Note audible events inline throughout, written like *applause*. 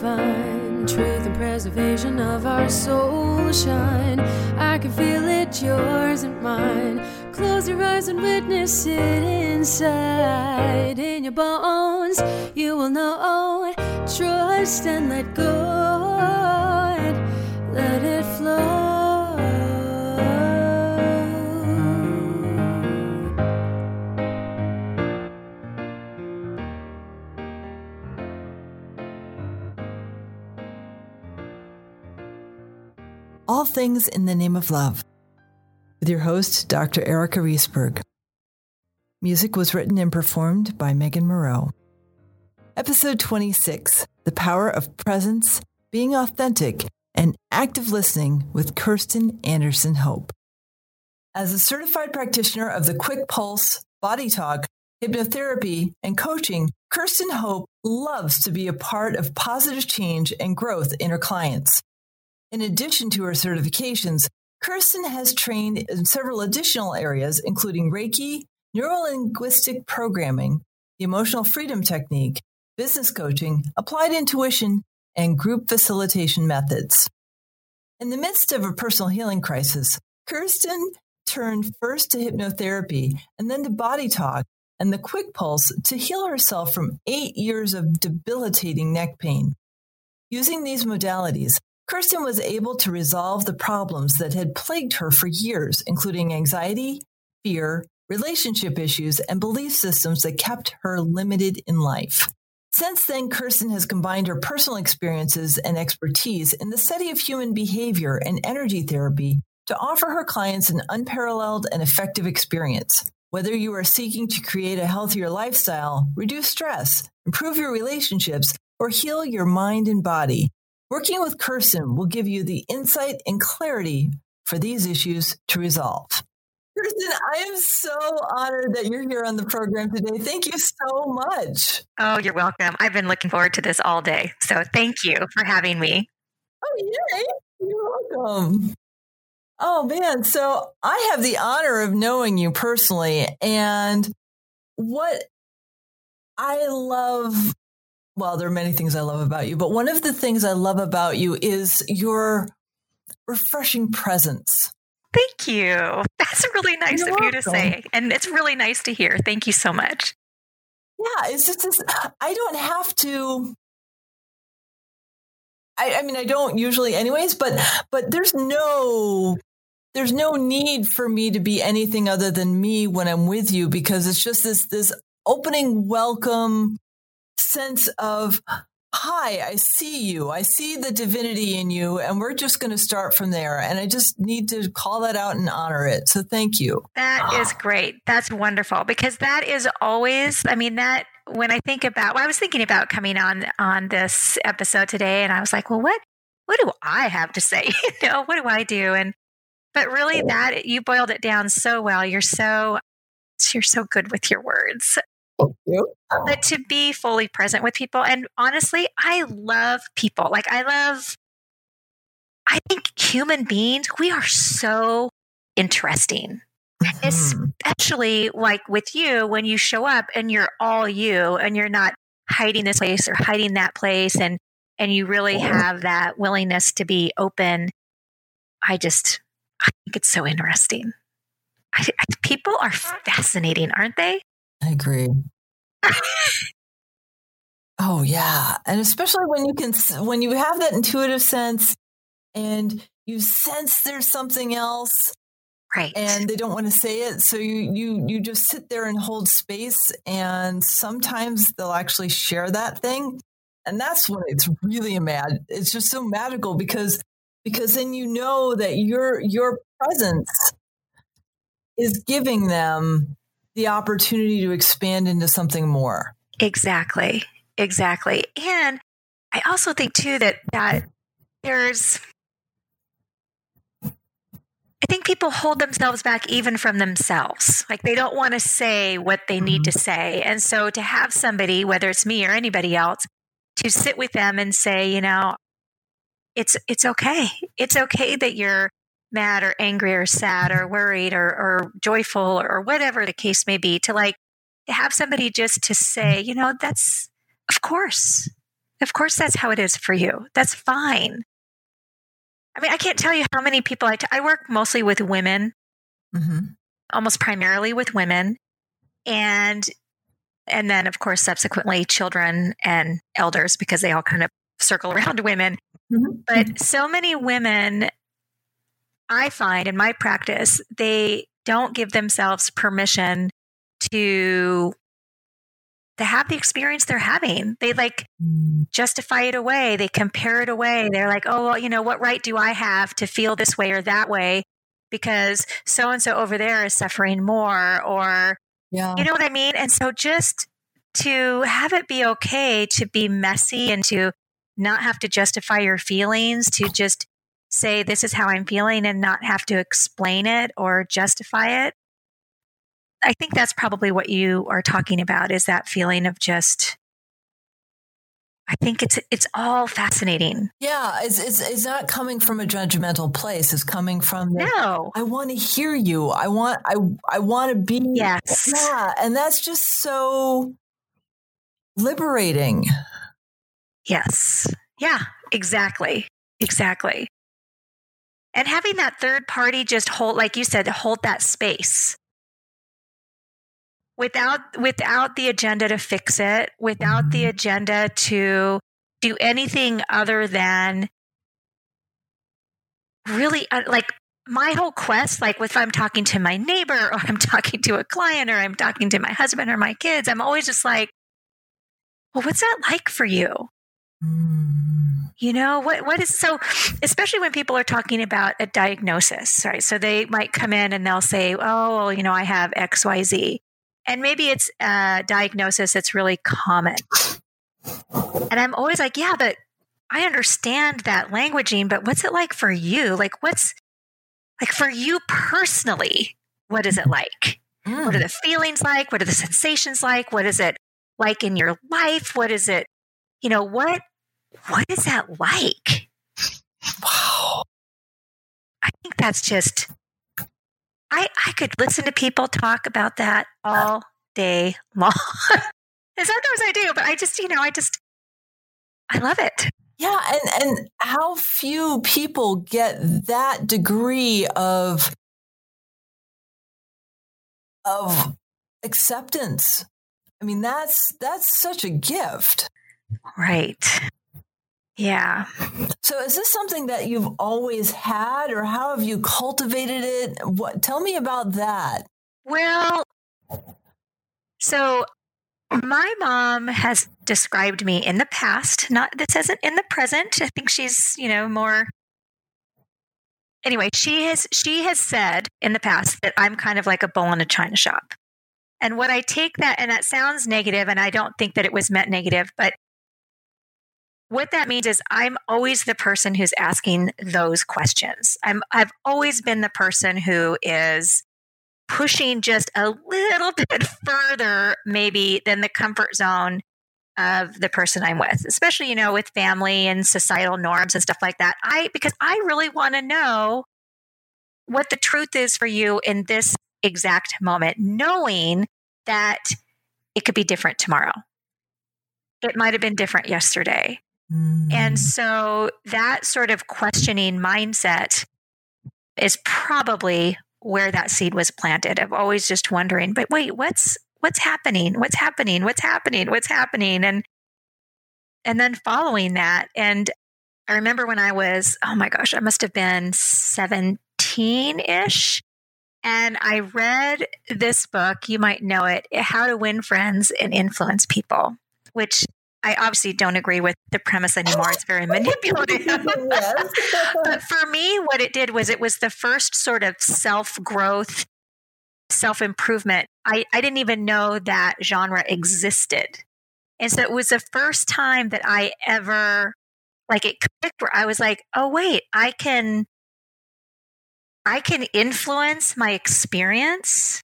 find truth and preservation of our soul shine. I can feel it, yours and mine. Close your eyes and witness it inside. In your bones, you will know. Trust and let go. All Things in the Name of Love, with your host, Dr. Erica Riesberg. Music was written and performed by Megan Moreau. Episode 26 The Power of Presence, Being Authentic, and Active Listening with Kirsten Anderson Hope. As a certified practitioner of the Quick Pulse, Body Talk, hypnotherapy, and coaching, Kirsten Hope loves to be a part of positive change and growth in her clients. In addition to her certifications, Kirsten has trained in several additional areas, including Reiki, neurolinguistic programming, the emotional freedom technique, business coaching, applied intuition, and group facilitation methods. In the midst of a personal healing crisis, Kirsten turned first to hypnotherapy and then to body talk and the quick pulse to heal herself from eight years of debilitating neck pain. Using these modalities, Kirsten was able to resolve the problems that had plagued her for years, including anxiety, fear, relationship issues, and belief systems that kept her limited in life. Since then, Kirsten has combined her personal experiences and expertise in the study of human behavior and energy therapy to offer her clients an unparalleled and effective experience. Whether you are seeking to create a healthier lifestyle, reduce stress, improve your relationships, or heal your mind and body, Working with Kirsten will give you the insight and clarity for these issues to resolve. Kirsten, I am so honored that you're here on the program today. Thank you so much. Oh, you're welcome. I've been looking forward to this all day. So thank you for having me. Oh, yay. You're welcome. Oh, man. So I have the honor of knowing you personally. And what I love well, there are many things I love about you, but one of the things I love about you is your refreshing presence. Thank you. That's really nice You're of welcome. you to say. And it's really nice to hear. Thank you so much. Yeah, it's just this, I don't have to I, I mean I don't usually anyways, but but there's no there's no need for me to be anything other than me when I'm with you because it's just this this opening welcome sense of, hi, I see you. I see the divinity in you. And we're just going to start from there. And I just need to call that out and honor it. So thank you. That ah. is great. That's wonderful because that is always, I mean, that when I think about, well, I was thinking about coming on on this episode today, and I was like, well, what what do I have to say? *laughs* you know, what do I do? And but really, that you boiled it down so well. You're so you're so good with your words. But to be fully present with people. And honestly, I love people. Like, I love, I think human beings, we are so interesting. Mm-hmm. Especially like with you, when you show up and you're all you and you're not hiding this place or hiding that place and and you really have that willingness to be open. I just, I think it's so interesting. I, I, people are fascinating, aren't they? I agree. oh yeah, and especially when you can when you have that intuitive sense and you sense there's something else right and they don't want to say it so you you you just sit there and hold space and sometimes they'll actually share that thing and that's when it's really mad it's just so magical because because then you know that your your presence is giving them the opportunity to expand into something more. Exactly. Exactly. And I also think too that that there's I think people hold themselves back even from themselves. Like they don't want to say what they need to mm-hmm. say. And so to have somebody, whether it's me or anybody else, to sit with them and say, you know, it's it's okay. It's okay that you're mad or angry or sad or worried or, or joyful or whatever the case may be to like have somebody just to say you know that's of course Of course, that's how it is for you. That's fine. I mean, I can't tell you how many people I, t- I work mostly with women, mm-hmm. almost primarily with women. And and then of course subsequently children and elders because they all kind of circle *laughs* around women mm-hmm. but so many women i find in my practice they don't give themselves permission to to have the experience they're having they like mm. justify it away they compare it away they're like oh well you know what right do i have to feel this way or that way because so and so over there is suffering more or yeah. You know what I mean? And so just to have it be okay to be messy and to not have to justify your feelings, to just say, this is how I'm feeling and not have to explain it or justify it. I think that's probably what you are talking about is that feeling of just I think it's it's all fascinating. Yeah, it's it's it's not coming from a judgmental place. It's coming from the, no. I want to hear you. I want I I want to be yes. Yeah, and that's just so liberating. Yes. Yeah. Exactly. Exactly. And having that third party just hold, like you said, hold that space without without the agenda to fix it, without the mm-hmm. agenda to do anything other than really uh, like my whole quest like if i'm talking to my neighbor or i'm *laughs* talking to a client or i'm talking to my husband or my kids i'm always just like well what's that like for you. You know what what is so especially when people are talking about a diagnosis right so they might come in and they'll say oh well you know i have xyz and maybe it's a diagnosis that's really common. And I'm always like, yeah, but I understand that languaging, but what's it like for you? Like, what's like for you personally? What is it like? Mm. What are the feelings like? What are the sensations like? What is it like in your life? What is it, you know, what, what is that like? Wow. I think that's just I, I could listen to people talk about that all day *laughs* long. and sometimes I do, but I just, you know, I just, I love it. Yeah. And, and how few people get that degree of, of acceptance. I mean, that's, that's such a gift. Right. Yeah. So is this something that you've always had or how have you cultivated it? What tell me about that. Well, so my mom has described me in the past, not this isn't in the present. I think she's, you know, more Anyway, she has she has said in the past that I'm kind of like a bull in a china shop. And what I take that and that sounds negative and I don't think that it was meant negative, but what that means is I'm always the person who's asking those questions. I'm I've always been the person who is pushing just a little *laughs* bit further maybe than the comfort zone of the person I'm with, especially you know with family and societal norms and stuff like that. I because I really want to know what the truth is for you in this exact moment, knowing that it could be different tomorrow. It might have been different yesterday. And mm. so that sort of questioning mindset is probably where that seed was planted of always just wondering, but wait, what's what's happening? What's happening? What's happening? What's happening? And and then following that. And I remember when I was, oh my gosh, I must have been 17-ish. And I read this book, you might know it, How to Win Friends and Influence People, which I obviously don't agree with the premise anymore. It's very manipulative. *laughs* *laughs* but for me, what it did was it was the first sort of self growth, self improvement. I, I didn't even know that genre existed. And so it was the first time that I ever, like, it clicked where I was like, oh, wait, I can. I can influence my experience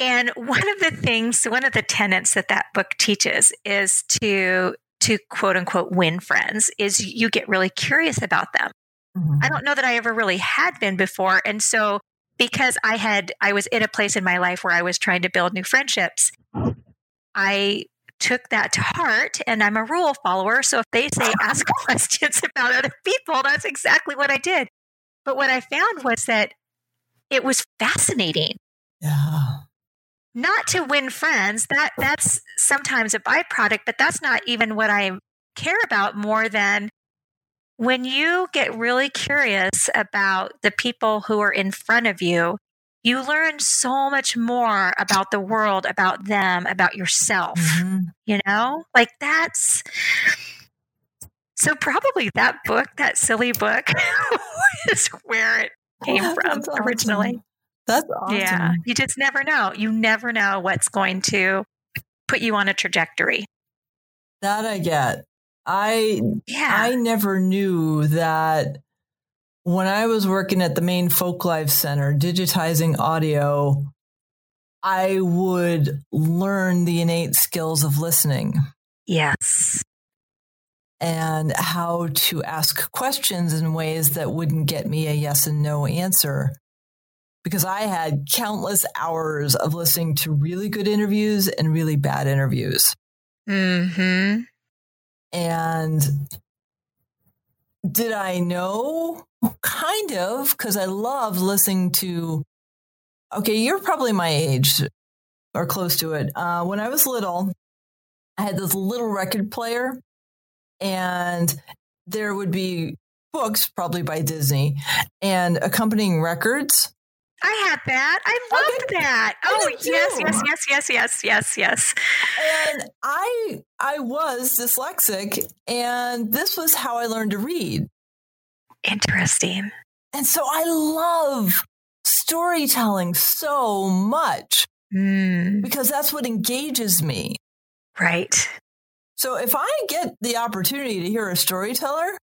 and one of the things, one of the tenets that that book teaches is to to quote unquote win friends is you get really curious about them. Mm-hmm. I don't know that I ever really had been before, and so because I had I was in a place in my life where I was trying to build new friendships, I took that to heart and I'm a rule follower. So if they say ask *laughs* questions about other people, that's exactly what I did. But what I found was that it was fascinating. Yeah. Not to win friends, that that's sometimes a byproduct, but that's not even what I care about more than when you get really curious about the people who are in front of you, you learn so much more about the world, about them, about yourself. Mm-hmm. You know, like that's so probably that book, that silly book, *laughs* is where it came oh, from awesome. originally. That's awesome. Yeah. You just never know. You never know what's going to put you on a trajectory. That I get. I yeah. I never knew that when I was working at the Maine Folklife Center digitizing audio, I would learn the innate skills of listening. Yes. And how to ask questions in ways that wouldn't get me a yes and no answer. Because I had countless hours of listening to really good interviews and really bad interviews. hmm And did I know? Kind of, because I love listening to. Okay, you're probably my age or close to it. Uh, when I was little, I had this little record player, and there would be books, probably by Disney, and accompanying records. I had that. I loved okay. that. Oh yes, yes, yes, yes, yes, yes, yes. And I I was dyslexic and this was how I learned to read. Interesting. And so I love storytelling so much mm. because that's what engages me. Right. So if I get the opportunity to hear a storyteller,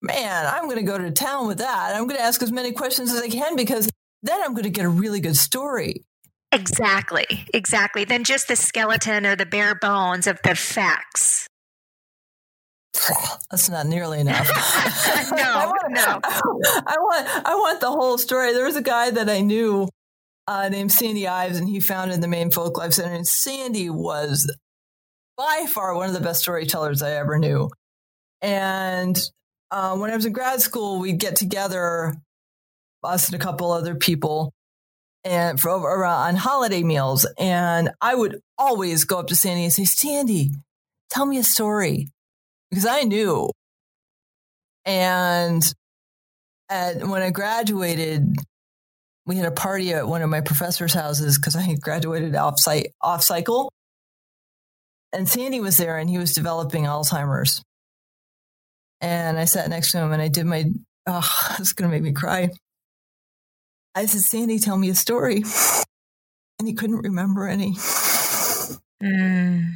man, I'm going to go to town with that. I'm going to ask as many questions as I can because then I'm going to get a really good story. Exactly, exactly. Than just the skeleton or the bare bones of the facts. *sighs* That's not nearly enough. *laughs* no, *laughs* I want, no. *laughs* I want, I want the whole story. There was a guy that I knew uh, named Sandy Ives, and he founded the Maine Folklife Center. And Sandy was by far one of the best storytellers I ever knew. And uh, when I was in grad school, we'd get together us and a couple other people and for over on holiday meals. And I would always go up to Sandy and say, Sandy, tell me a story. Because I knew. And at, when I graduated, we had a party at one of my professor's houses because I had graduated off site off cycle. And Sandy was there and he was developing Alzheimer's. And I sat next to him and I did my oh, *laughs* it's gonna make me cry. I said, Sandy, tell me a story. And he couldn't remember any. Mm.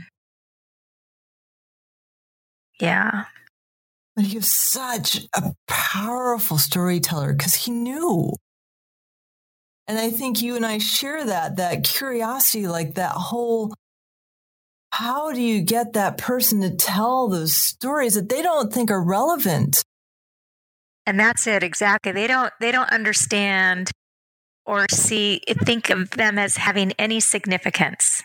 Yeah. But he was such a powerful storyteller because he knew. And I think you and I share that, that curiosity, like that whole how do you get that person to tell those stories that they don't think are relevant? And that's it exactly. They don't they don't understand or see think of them as having any significance.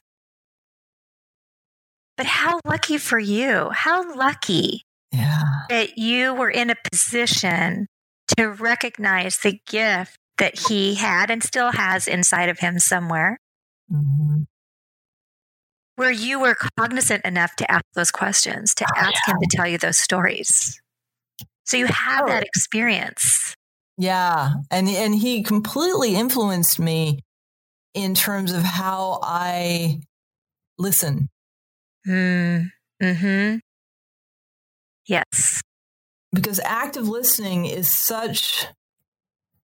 But how lucky for you. How lucky yeah. that you were in a position to recognize the gift that he had and still has inside of him somewhere. Mm-hmm. Where you were cognizant enough to ask those questions, to oh, ask yeah. him to tell you those stories. So you have oh. that experience. Yeah. And and he completely influenced me in terms of how I listen. Mm. Hmm. Yes. Because active listening is such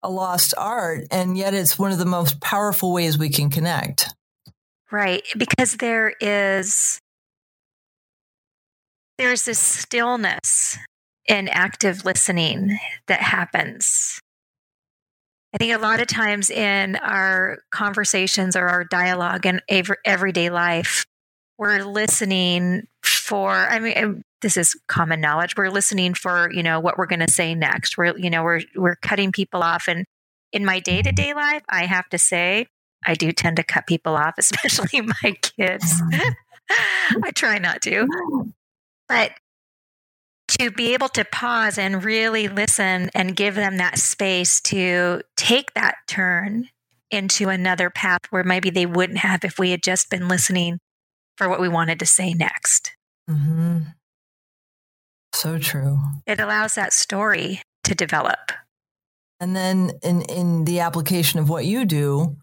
a lost art, and yet it's one of the most powerful ways we can connect. Right. Because there is there's this stillness in active listening that happens. I think a lot of times in our conversations or our dialogue in everyday life, we're listening for, I mean, this is common knowledge. We're listening for, you know, what we're going to say next. We're, you know, we're, we're cutting people off. And in my day to day life, I have to say, I do tend to cut people off, *laughs* especially my kids. Mm. *laughs* I try not to. Mm. But to be able to pause and really listen and give them that space to take that turn into another path where maybe they wouldn't have if we had just been listening for what we wanted to say next. Mm-hmm. So true. It allows that story to develop. And then in, in the application of what you do,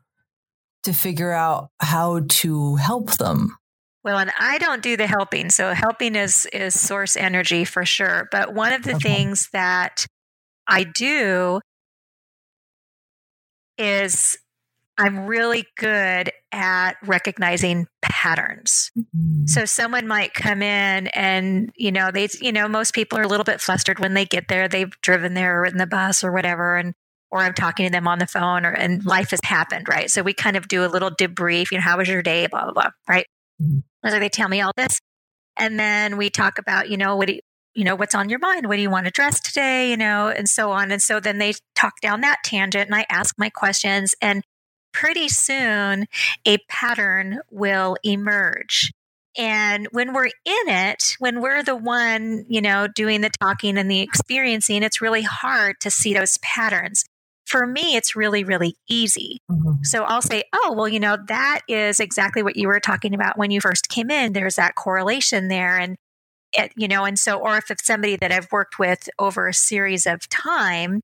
to figure out how to help them. Well, and I don't do the helping. So helping is is source energy for sure. But one of the okay. things that I do is I'm really good at recognizing patterns. Mm-hmm. So someone might come in and, you know, they, you know, most people are a little bit flustered when they get there. They've driven there or in the bus or whatever. And, or I'm talking to them on the phone or, and life has happened, right? So we kind of do a little debrief, you know, how was your day? Blah, blah, blah, right? Mm-hmm. So they tell me all this. And then we talk about, you know, what do you, you know, what's on your mind? What do you want to dress today? You know, and so on. And so then they talk down that tangent and I ask my questions and pretty soon a pattern will emerge. And when we're in it, when we're the one, you know, doing the talking and the experiencing, it's really hard to see those patterns. For me, it's really, really easy. Mm-hmm. So I'll say, oh, well, you know, that is exactly what you were talking about when you first came in. There's that correlation there. And, it, you know, and so, or if it's somebody that I've worked with over a series of time,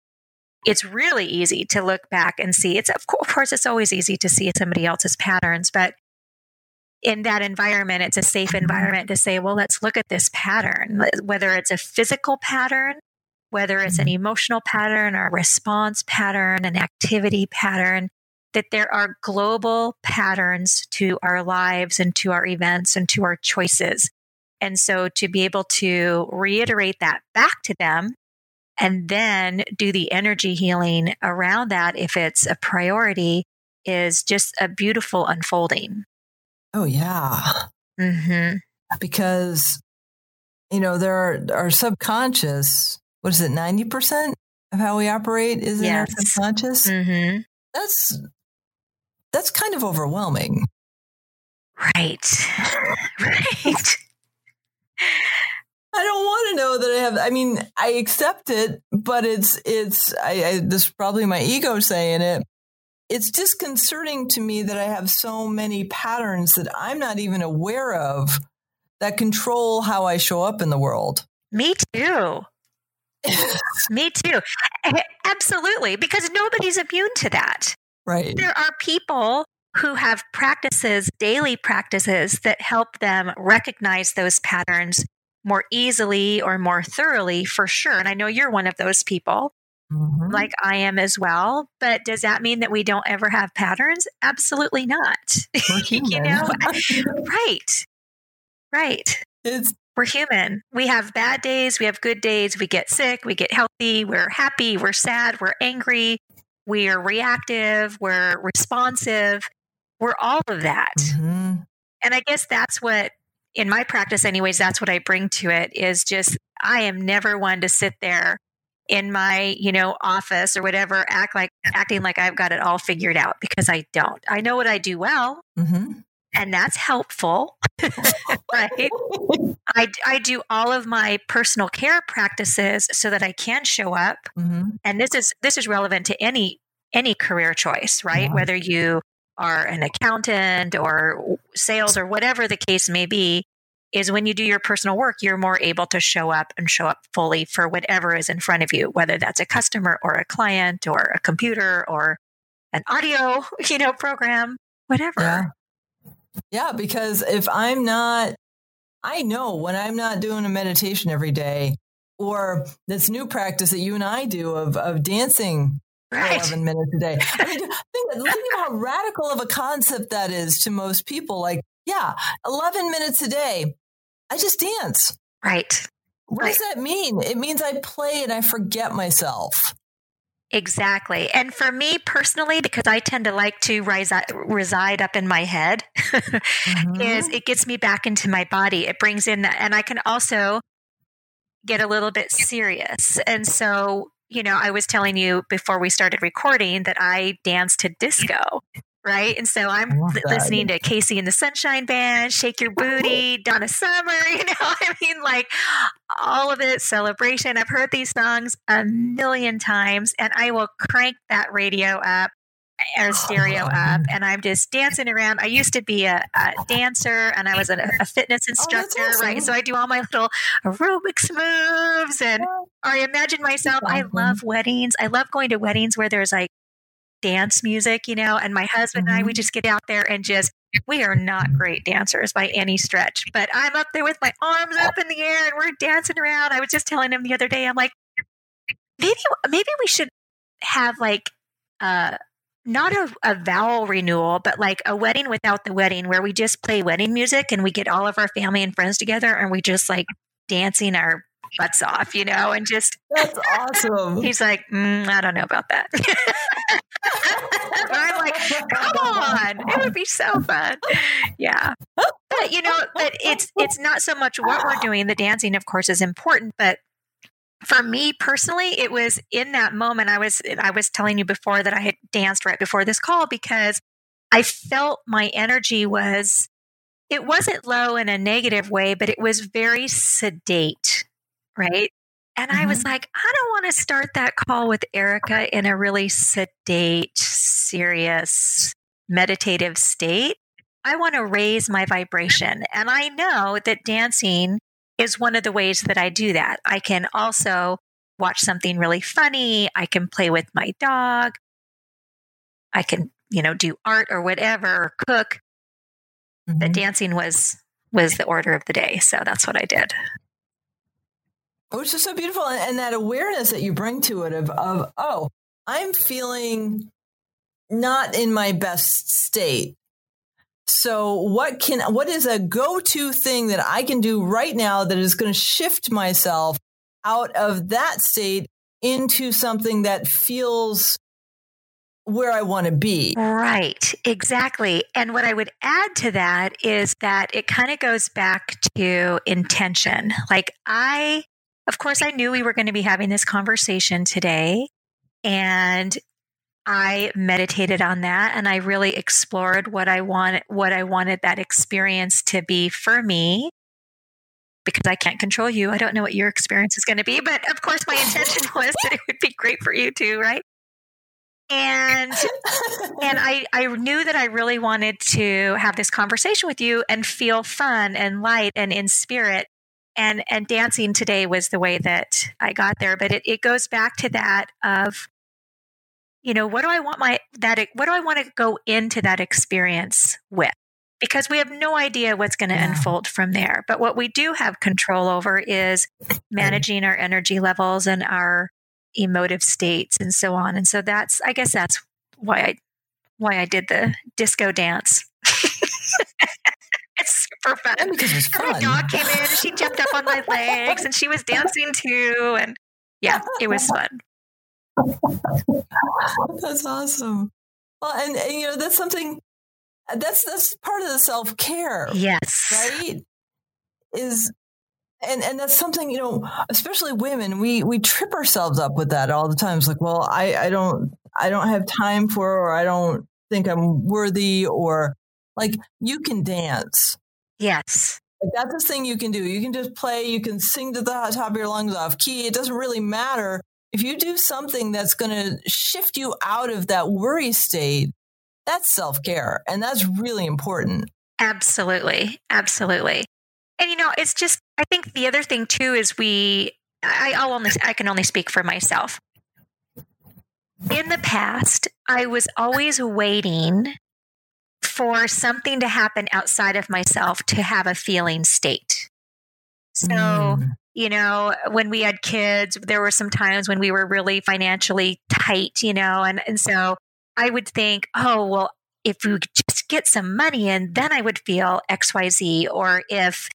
it's really easy to look back and see. It's of course it's always easy to see somebody else's patterns, but in that environment, it's a safe mm-hmm. environment to say, well, let's look at this pattern, whether it's a physical pattern, whether it's an mm-hmm. emotional pattern or response pattern, an activity pattern, that there are global patterns to our lives and to our events and to our choices. And so to be able to reiterate that back to them and then do the energy healing around that if it's a priority is just a beautiful unfolding. Oh, yeah. Mm-hmm. Because, you know, there are our subconscious, what is it, 90% of how we operate is in our subconscious? Mm-hmm. That's, that's kind of overwhelming. Right. *laughs* right. I don't want to know that I have. I mean, I accept it, but it's it's. I, I this is probably my ego saying it. It's disconcerting to me that I have so many patterns that I'm not even aware of that control how I show up in the world. Me too. *laughs* me too. Absolutely, because nobody's immune to that. Right. There are people who have practices, daily practices that help them recognize those patterns more easily or more thoroughly for sure. And I know you're one of those people. Mm-hmm. Like I am as well. But does that mean that we don't ever have patterns? Absolutely not. *laughs* you know? *laughs* right. Right. It's we're human. We have bad days, we have good days, we get sick, we get healthy, we're happy, we're sad, we're angry, we're reactive, we're responsive. We're all of that. Mm-hmm. And I guess that's what in my practice anyways that's what i bring to it is just i am never one to sit there in my you know office or whatever act like acting like i've got it all figured out because i don't i know what i do well mm-hmm. And that's helpful *laughs* right I, I do all of my personal care practices so that i can show up mm-hmm. and this is this is relevant to any any career choice right yeah. whether you are an accountant or sales or whatever the case may be, is when you do your personal work, you're more able to show up and show up fully for whatever is in front of you, whether that's a customer or a client or a computer or an audio, *laughs* you know, program, whatever. Yeah. Yeah, because if I'm not, I know when I'm not doing a meditation every day or this new practice that you and I do of, of dancing right. 11 minutes a day. I mean, *laughs* think, think about how radical of a concept that is to most people. Like, yeah, 11 minutes a day. I just dance. Right. What right. does that mean? It means I play and I forget myself. Exactly. And for me personally, because I tend to like to rise, reside up in my head, *laughs* mm-hmm. is it gets me back into my body. It brings in that, and I can also get a little bit serious. And so you know, I was telling you before we started recording that I dance to disco. Right? And so I'm listening to KC and the Sunshine Band, Shake Your Booty, Donna Summer, *laughs* you know, I mean, like all of it, celebration. I've heard these songs a million times, and I will crank that radio up or stereo up and I'm just dancing around. I used to be a, a dancer and I was a, a fitness oh, instructor, oh, awesome. right? So I do all my little aerobics moves and I imagine myself, I love weddings. I love going to weddings where there's like dance music, you know, and my husband mm-hmm. and I, we mm-hmm. just get out there and just, we are not great dancers by any stretch, but I'm up there with my arms up in the air and we're dancing around. I was just telling him the other day, I'm like, maybe, maybe we should have like, uh, not a, a vowel renewal, but like a wedding without the wedding, where we just play wedding music and we get all of our family and friends together and we just like dancing our butts off, you know, and just that's awesome. He's like, mm, I don't know about that. *laughs* I'm like, come on, it would be so fun. Yeah, but you know, but it's it's not so much what we're doing. The dancing, of course, is important, but for me personally it was in that moment i was i was telling you before that i had danced right before this call because i felt my energy was it wasn't low in a negative way but it was very sedate right and mm-hmm. i was mm-hmm. like i don't want to start that call with erica in a really sedate serious meditative state i want to raise my vibration and i know that dancing is one of the ways that I do that. I can also watch something really funny. I can play with my dog. I can, you know, do art or whatever, or cook. Mm-hmm. The dancing was was the order of the day, so that's what I did. Oh, Which is so beautiful, and that awareness that you bring to it of of oh, I'm feeling not in my best state. So what can what is a go-to thing that I can do right now that is going to shift myself out of that state into something that feels where I want to be. Right, exactly. And what I would add to that is that it kind of goes back to intention. Like I of course I knew we were going to be having this conversation today and I meditated on that and I really explored what I want what I wanted that experience to be for me because I can't control you. I don't know what your experience is going to be, but of course my intention *laughs* was that it would be great for you too, right? And and *laughs* I I knew that I really wanted to have this conversation with you and feel fun and light and in spirit. And and dancing today was the way that I got there. But it, it goes back to that of you know, what do I want my that what do I want to go into that experience with? Because we have no idea what's going to yeah. unfold from there. But what we do have control over is managing our energy levels and our emotive states and so on. And so that's I guess that's why I why I did the disco dance. It's super fun. And because it's *laughs* fun. My dog came in and she jumped up on my legs and she was dancing too. And yeah, it was fun. *laughs* that's awesome. Well, and, and, you know that's something that's that's part of the self care. Yes, right. Is and and that's something you know, especially women, we we trip ourselves up with that all the time. It's like, well, I I don't I don't have time for, or I don't think I'm worthy, or like you can dance. Yes. Like that's a thing you can do. You can just play. You can sing to the top of your lungs off key. It doesn't really matter if you do something that's going to shift you out of that worry state, that's self care. And that's really important. Absolutely. Absolutely. And, you know, it's just, I think the other thing too is we, I, I'll only, I can only speak for myself. In the past, I was always waiting for something to happen outside of myself to have a feeling state. So, mm you know, when we had kids, there were some times when we were really financially tight, you know, and, and so I would think, oh, well, if we just get some money in, then I would feel XYZ. Or if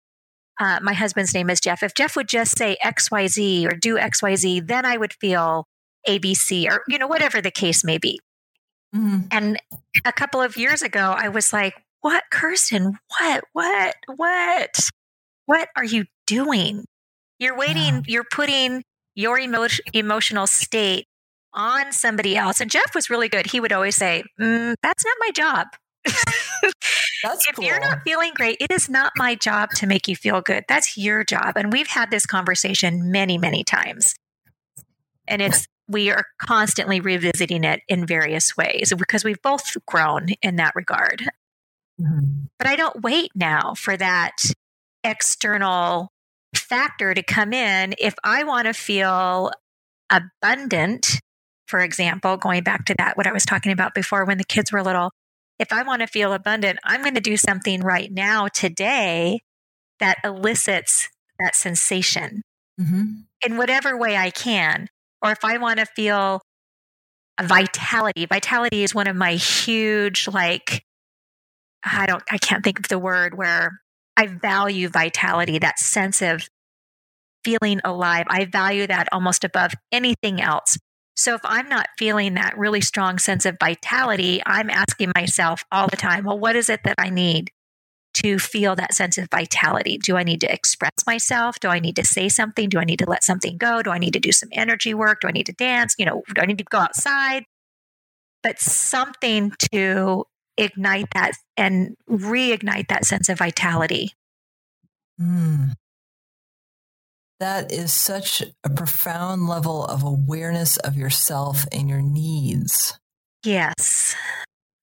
uh, my husband's name is Jeff, if Jeff would just say XYZ or do XYZ, then I would feel ABC or, you know, whatever the case may be. Mm-hmm. And a couple of years ago, I was like, what, Kirsten? What, what, what, what are you doing? You're waiting, you're putting your emo- emotional state on somebody else. And Jeff was really good. He would always say, mm, That's not my job. *laughs* That's if cool. you're not feeling great, it is not my job to make you feel good. That's your job. And we've had this conversation many, many times. And it's, we are constantly revisiting it in various ways because we've both grown in that regard. Mhm. But I don't wait now for that external factor to come in. If I want to feel abundant, for example, going back to that, what I was talking about before when the kids were little, if I want to feel abundant, I'm going to do something right now, today, that elicits that sensation Mhm. in whatever way I can. Or if I want to feel vitality, vitality is one of my huge, like, I don't, I can't think of the word where I value vitality, that sense of feeling alive. I value that almost above anything else. So if I'm not feeling that really strong sense of vitality, I'm asking myself all the time, well, what is it that I need to feel that sense of vitality? Do I need to express myself? Do I need to say something? Do I need to let something go? Do I need to do some energy work? Do I need to dance? You know, do I need to go outside? But something to ignite that and reignite that sense of vitality. Mm. That is such a profound level of awareness of yourself and your needs. Yes.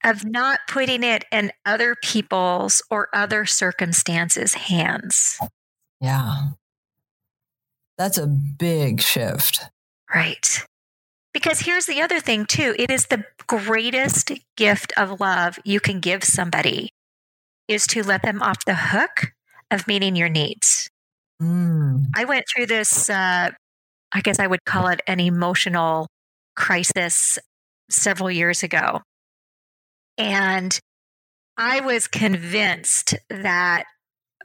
Of not putting it in other people's or other circumstances' hands. Yeah. That's a big shift. Right. Because here's the other thing, too it is the greatest gift of love you can give somebody is to let them off the hook of meeting your needs. Mm. I went through this, uh, I guess I would call it an emotional crisis several years ago. And I was convinced that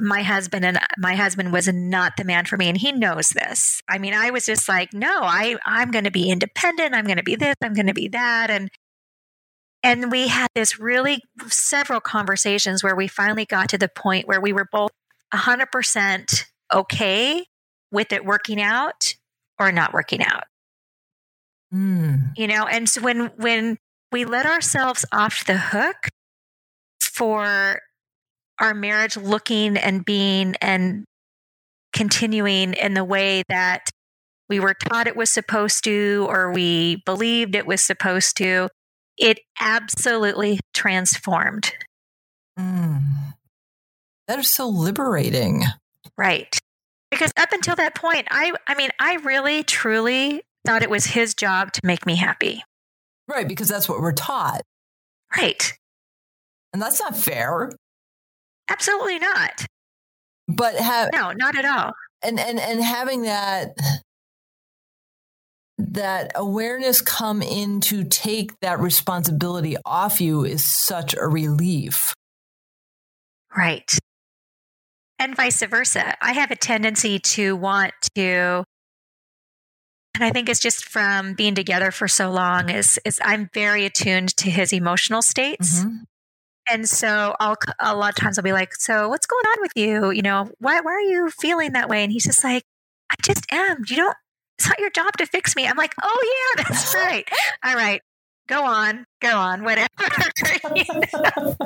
my husband and my husband was not the man for me and he knows this. I mean, I was just like, no, I I'm going to be independent. I'm going to be this, I'm going to be that and and we had this really several conversations where we finally got to the point where we were both 100% okay with it working out or not working out Mm. you know and so when when we let ourselves off the hook for our marriage looking and being and continuing in the way that we were taught it was supposed to or we believed it was supposed to it absolutely transformed Mm. That is so liberating. right because up until that point i i mean i really truly thought it was his job to make me happy Right, because that's what we're taught. right And that's not fair. absolutely not But have no not at all and and and having that that awareness come in to take that responsibility off you is such a relief. Right. And vice versa. I have a tendency to want to and I think it's just from being together for so long is is I'm very attuned to his emotional states. Mhm. And so I'll a lot of times I'll be like, "So what's going on with you? You know, why why are you feeling that way?" And he's just like, "I just am. You don't it's not your job to fix me." I'm like, "Oh yeah, *laughs* that's right. All right. Go on. Go on. Whatever." *laughs* You know?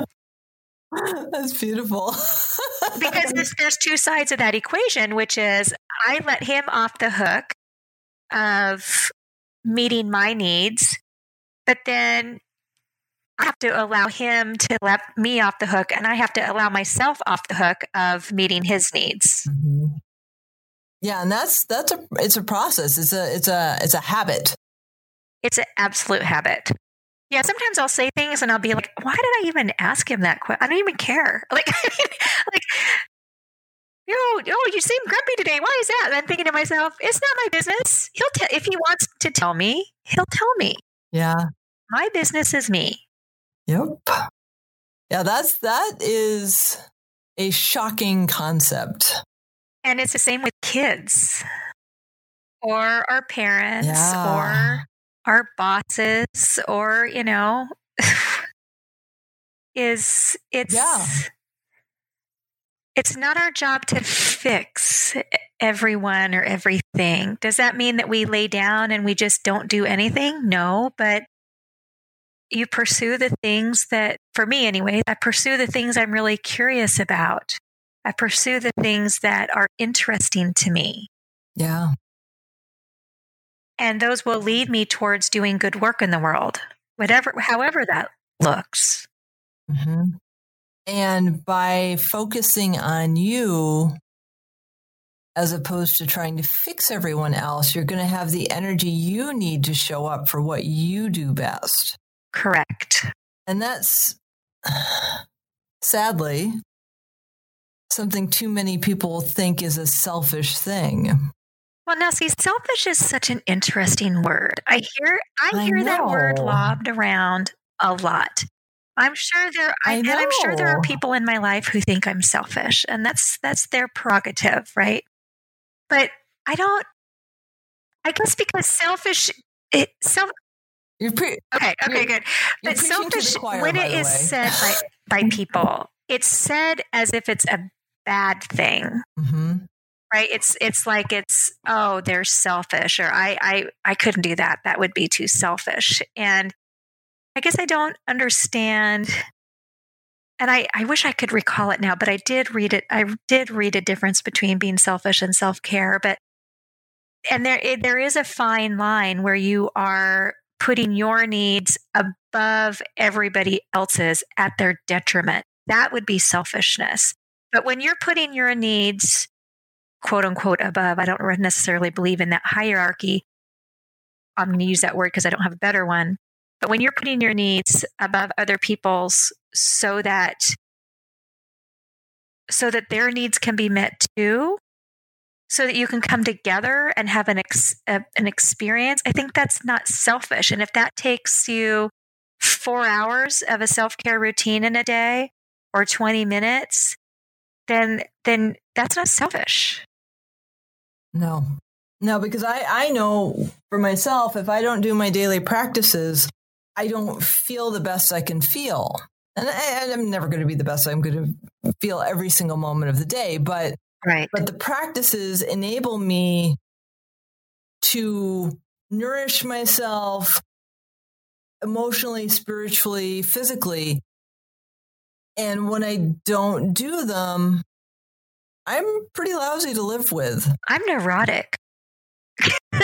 That's beautiful. *laughs* because there's, there's two sides of that equation, which is I let him off the hook of meeting my needs, but then I have to allow him to let me off the hook, and I have to allow myself off the hook of meeting his needs. Mhm. Yeah, and that's that's a it's a process. It's a it's a it's a habit. It's an absolute habit. Yeah, sometimes I'll say things and I'll be like, "Why did I even ask him that question? I don't even care." *laughs* Like, *laughs* like, yo, oh, you seem grumpy today. Why is that? And I'm thinking to myself, "It's not my business. He'll tell if he wants to tell me. He'll tell me. Yeah. My business is me." Yep. Yeah, that's that is a shocking concept. And it's the same with kids, or our parents, Yeah. or our bosses, or you know, *laughs* is it's Yeah. It's not our job to fix everyone or everything. Does that mean that we lay down and we just don't do anything? No, but you pursue the things that, for me anyway, I pursue the things I'm really curious about. I pursue the things that are interesting to me. Yeah. And those will lead me towards doing good work in the world, whatever, however that looks. Mm-hmm. And by focusing on you, as opposed to trying to fix everyone else, you're going to have the energy you need to show up for what you do best. Correct. And that's sadly something too many people think is a selfish thing. Well, now see, selfish is such an interesting word. I hear I hear I that word lobbed around a lot. I'm sure there I, and I'm sure there are people in my life who think I'm selfish, and that's that's their prerogative, right? But I don't I guess because selfish it self you're pre- okay, okay, good. But selfish choir, when it is said by *laughs* by people, it's said as if it's a bad thing. Mm-hmm right it's it's like it's oh they're selfish or I, I i couldn't do that that would be too selfish and i guess i don't understand and I, I wish i could recall it now but i did read it i did read a difference between being selfish and self-care but and there there is a fine line where you are putting your needs above everybody else's at their detriment that would be selfishness but when you're putting your needs quote unquote above. I don't necessarily believe in that hierarchy. I'm going to use that word because I don't have a better one. But when you're putting your needs above other people's so that so that their needs can be met too, so that you can come together and have an ex, a, an experience, I think that's not selfish. And if that takes you 4 hours of a self-care routine in a day or 20 minutes, then then that's not selfish. No. No, because I, I know for myself, if I don't do my daily practices, I don't feel the best I can feel. And I, am never going to be the best I'm going to feel every single moment of the day. But, right. but the practices enable me to nourish myself emotionally, spiritually, physically. And when I don't do them, I'm pretty lousy to live with. I'm neurotic. *laughs*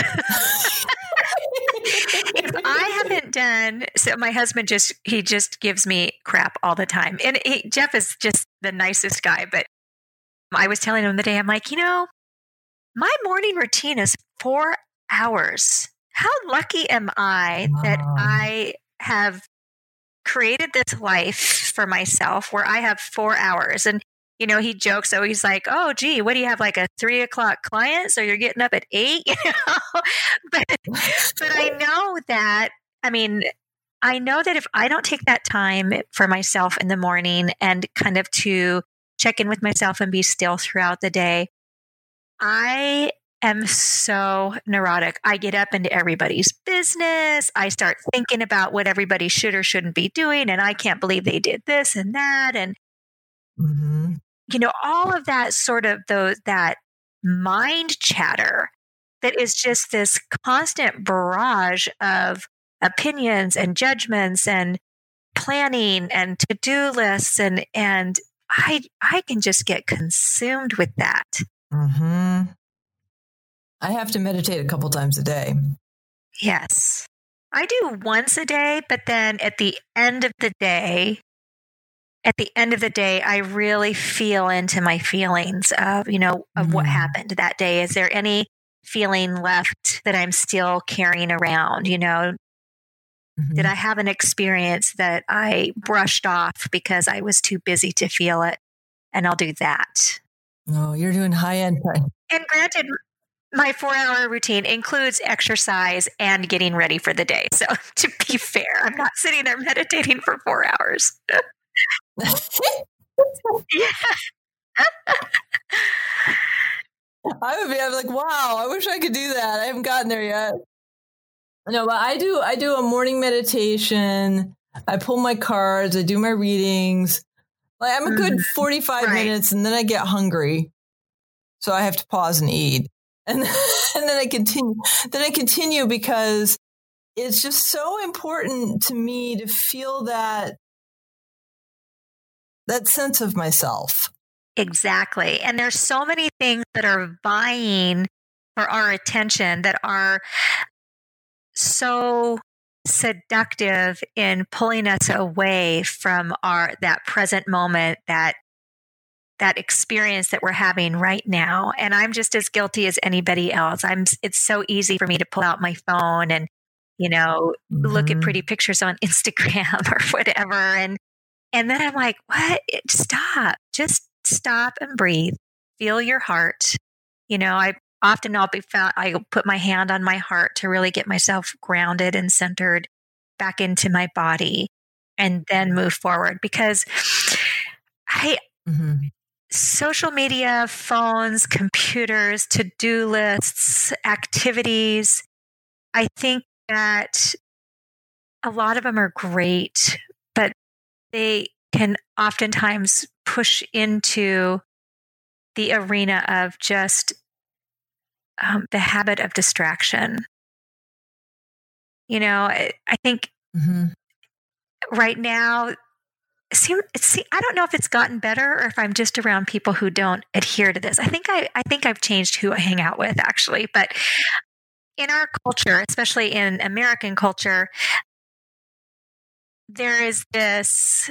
if I haven't done so, my husband just he just gives me crap all the time, and he, Jeff is just the nicest guy. But I was telling him the day I'm like, you know, my morning routine is four hours. How lucky am I wow. that I have created this life for myself where I have four hours. And you know, he jokes. So he's like, "Oh, gee, what do you have? Like a three o'clock client? So you're getting up at eight? *laughs* You know, *laughs* but but I *laughs* know that. I mean, I know that if I don't take that time for myself in the morning and kind of to check in with myself and be still throughout the day, I am so neurotic. I get up into everybody's business. I start thinking about what everybody should or shouldn't be doing. And I can't believe they did this and that. And Mm-hmm you know, all of that sort of those that mind chatter that is just this constant barrage of opinions and judgments and planning and to-do lists and and I I can just get consumed with that. hmm I have to meditate a couple times a day. Yes. I do once a day, but then at the end of the day, at the end of the day, I really feel into my feelings of, you know, of mm-hmm. what happened that day. Is there any feeling left that I'm still carrying around? You know, mm-hmm. did I have an experience that I brushed off because I was too busy to feel it? And I'll do that. Oh, you're doing high end. *laughs* And granted, my four hour routine includes exercise and getting ready for the day. So *laughs* to be fair, I'm not sitting there meditating for four hours. *laughs* *laughs* I would be I'm like, wow, I wish I could do that. I haven't gotten there yet. No, but I do I do a morning meditation. I pull my cards, I do my readings. Like I'm a good mm-hmm. 45 right. minutes and then I get hungry. So I have to pause and eat. And, *laughs* and then I continue, then I continue because it's just so important to me to feel that, that sense of myself. Exactly. And there's so many things that are vying for our attention that are so seductive in pulling us away from our that present moment that that experience that we're having right now and i'm just as guilty as anybody else i'm it's so easy for me to pull out my phone and you know mm-hmm. look at mm-hmm. pretty pictures on *laughs* instagram or whatever and and then i'm like what? Stop. Just stop and breathe. Feel your heart. You know i often i'll be found i put my hand on my heart to really get myself grounded and centered back into my body and then move forward because i mm-hmm. social media, phones, computers, to do lists, activities. I think that a lot of them are great, they can oftentimes push into the arena of just um, the habit of distraction. You know, I, I think mm-hmm. right now seem, see, I don't know if it's gotten better or if I'm just around people who don't adhere to this. I think I, I think I've changed who I hang out with actually, but in our culture, especially in American culture, there is this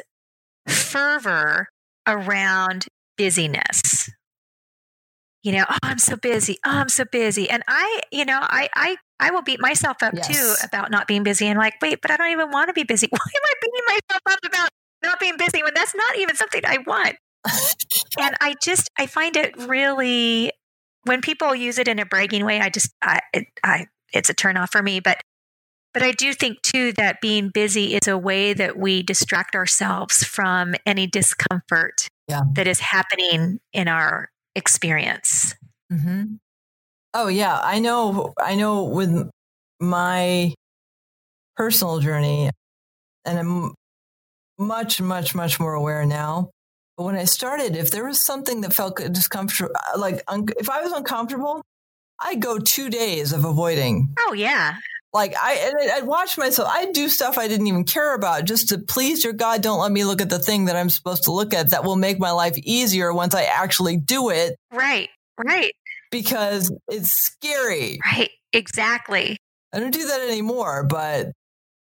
fervor around busyness. You know, oh, I'm so busy. Oh, I'm so busy. And I, you know, I, I, I will beat myself up yes. too about not being busy and like, wait, but I don't even want to be busy. *laughs* Why am I beating myself up about not being busy when that's not even something I want. *laughs* and I just I find it really when people use it in a bragging way, I just I, it, I it's a turn off for me. But but I do think too that being busy is a way that we distract ourselves from any discomfort yeah. that is happening in our experience. Mm-hmm. Oh yeah, I know. I know with my personal journey, and I'm much, much, much more aware now. But when I started, if there was something that felt discomfort, uh, like un- if I was uncomfortable, I'd go two days of avoiding. Oh yeah. Like I, I'd watch myself. I'd do stuff I didn't even care about just to please your God. Don't let me look at the thing that I'm supposed to look at that will make my life easier once I actually do it. Right. Right. Because it's scary. Right. Exactly. I don't do that anymore, but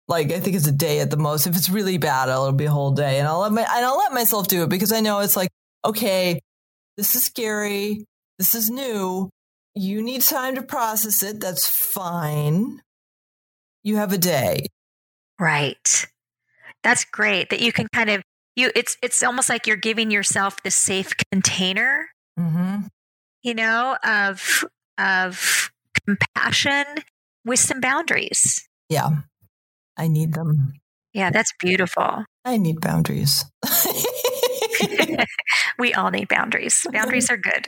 like I think it's a day at the most. If it's really bad, it'll be a whole day, and I'll let my and I'll let myself do it because I know it's like okay, this is scary, this is new. You need time to process it. That's fine. You have a day. Right. That's great that you can kind of you. It's it's almost like you're giving yourself the safe container. Mm-hmm. You know of of compassion with some boundaries. Yeah. I need them. Yeah, that's beautiful. I need boundaries. *laughs* *laughs* we all need boundaries. Boundaries are good.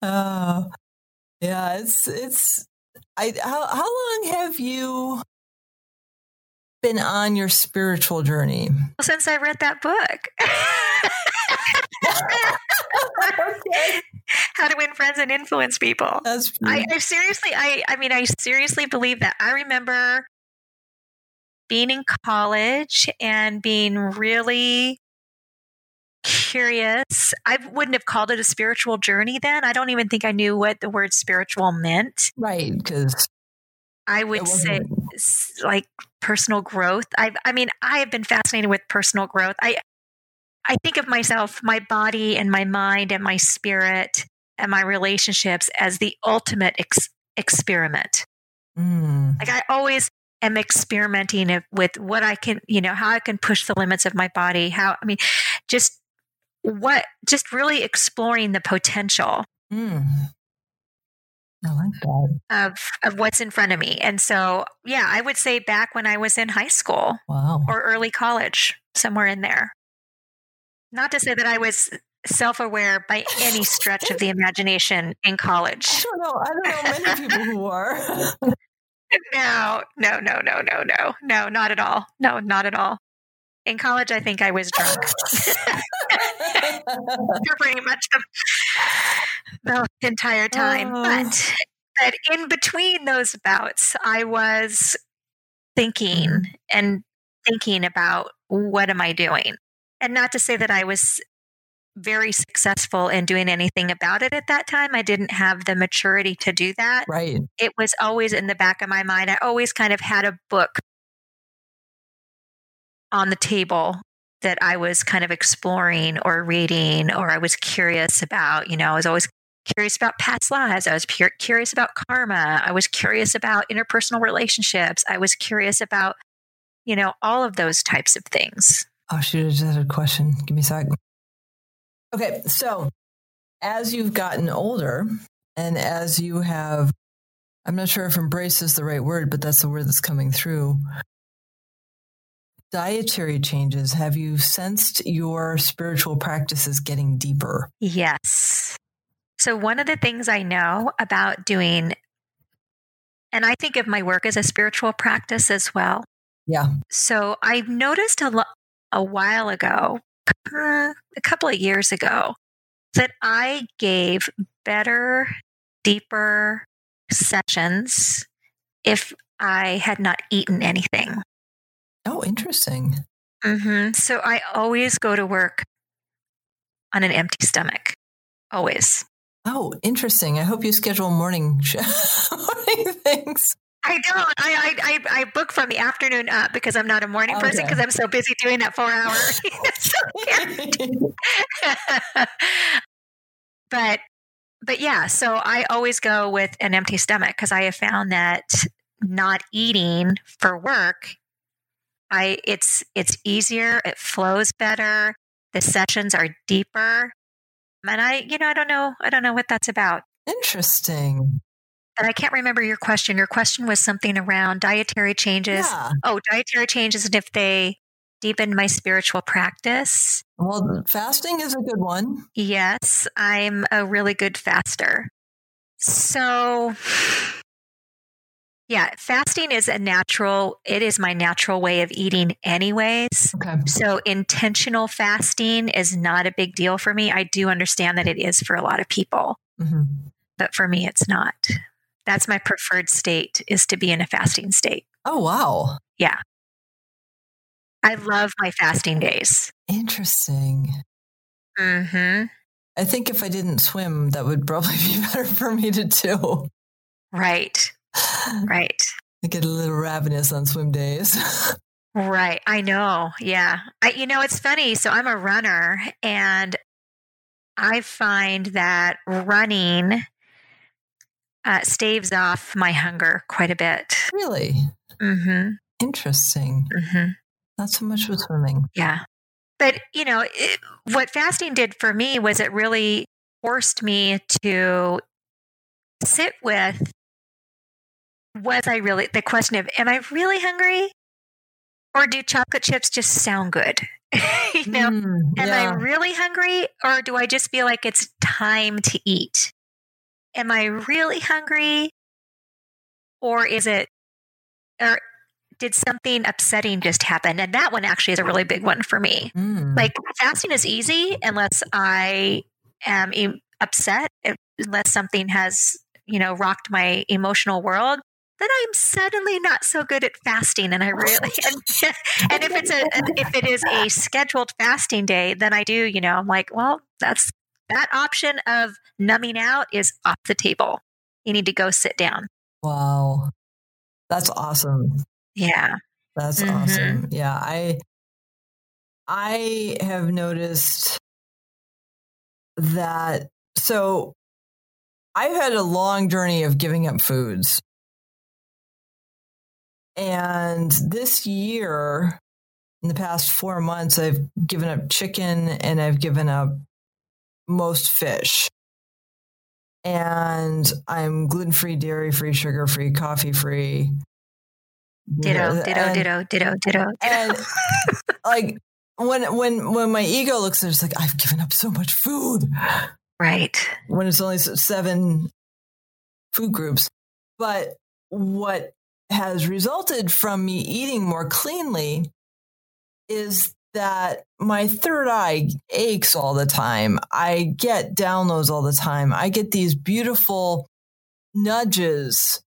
Oh, *laughs* yeah. It's it's. I how how long have you been on your spiritual journey? Well, Since I read that book. *laughs* okay. How to win friends and influence people. That's I, I seriously, I, I mean, I seriously believe that. I remember being in college and being really curious. I wouldn't have called it a spiritual journey then. I don't even think I knew what the word spiritual meant. Right, because I would say like personal growth. I I mean, I have been fascinated with personal growth. I I think of myself, my body and my mind and my spirit and my relationships as the ultimate ex- experiment. Mm. Like I always am experimenting with what I can, you know, how I can push the limits of my body. How, I mean, just what, just really exploring the potential. Mm. I like that. Of, of what's in front of me. And so, yeah, I would say back when I was in high school wow. or early college, somewhere in there. Not to say that I was self aware by any stretch of the imagination in *laughs* college. I don't know. I don't know many people who are. *laughs* no, no, no, no, no, no, no, not at all. No, not at all. In college, I think I was drunk for *laughs* *laughs* pretty much the, entire time. Oh. But but in between those bouts, I was thinking and thinking about what am I doing, and not to say that I was very successful in doing anything about it at that time. I didn't have the maturity to do that right. it was always in the back of my mind. I always kind of had a book on the table that I was kind of exploring or reading, or I was curious about. You know, I was always curious about past lives. I was pure, curious about karma. I was curious about interpersonal relationships. I was curious about, you know, all of those types of things. Oh, shoot, I just had a question. Give me a sec. Okay, so as you've gotten older and as you have, I'm not sure if embrace is the right word, but that's the word that's coming through. Dietary changes, have you sensed your spiritual practices getting deeper? Yes. So, one of the things I know about doing, and I think of my work as a spiritual practice as well. Yeah. So, I've noticed a, lo- a while ago, uh, a couple of years ago, that I gave better, deeper sessions if I had not eaten anything. Oh, interesting. hmm So, I always go to work on an empty stomach. Always. Oh, interesting. I hope you schedule morning sh- *laughs* morning things. I don't. I, I I I book from the afternoon up because I'm not a morning person because I'm so busy doing that four hour. *laughs* *laughs* but but yeah, so I always go with an empty stomach because I have found that not eating for work, I it's it's easier, it flows better, the sessions are deeper. And I, you know, I don't know, I don't know what that's about. interesting. And I can't remember your question. Your question was something around dietary changes. Yeah. Oh, dietary changes and if they deepen my spiritual practice. Well, fasting is a good one. Yes, I'm a really good faster. So, yeah, fasting is a natural, it is my natural way of eating, anyways. Okay. So, intentional fasting is not a big deal for me. I do understand that it is for a lot of people, hmm but for me, it's not. That's my preferred state is to be in a fasting state. Oh, wow. Yeah. I love my fasting days. Interesting. hmm I think if I didn't swim, that would probably *laughs* be better for me to do. Right. Right. I get a little ravenous on swim days. *laughs* Right. I know. Yeah. I, you know, it's funny. So I'm a runner and I find that running uh, staves off my hunger quite a bit. really? hmm Interesting. hmm Not so much with swimming. Yeah. But, you know, it, what fasting did for me was it really forced me to sit with was I really, the question of, am I really hungry? Or do chocolate chips just sound good? *laughs* you know, Mm, am. I really hungry? Or do I just feel like it's time to eat? Am I really hungry? Or is it, or did something upsetting just happen? And that one actually is a really big one for me. Mm. Like fasting is easy unless I am upset, unless something has, you know, rocked my emotional world. Then I'm suddenly not so good at fasting, and I really *laughs* and, and if it's a *laughs* if it is a scheduled fasting day, then I do, you know, I'm like, well, that's that option of numbing out is off the table. You need to go sit down. wow. That's awesome. Yeah. That's Mhm. awesome. Yeah, I I have noticed that so I've had a long journey of giving up foods. And this year, in the past four months, I've given up chicken and I've given up most fish. And I'm gluten free, dairy free, sugar free, coffee free. Ditto, ditto, And- ditto, ditto, ditto, ditto. and like when when when my ego looks at it, it's like I've given up so much food right. when it's only seven food groups. But what has resulted from me eating more cleanly is that my third eye aches all the time. I get downloads all the time. I get these beautiful nudges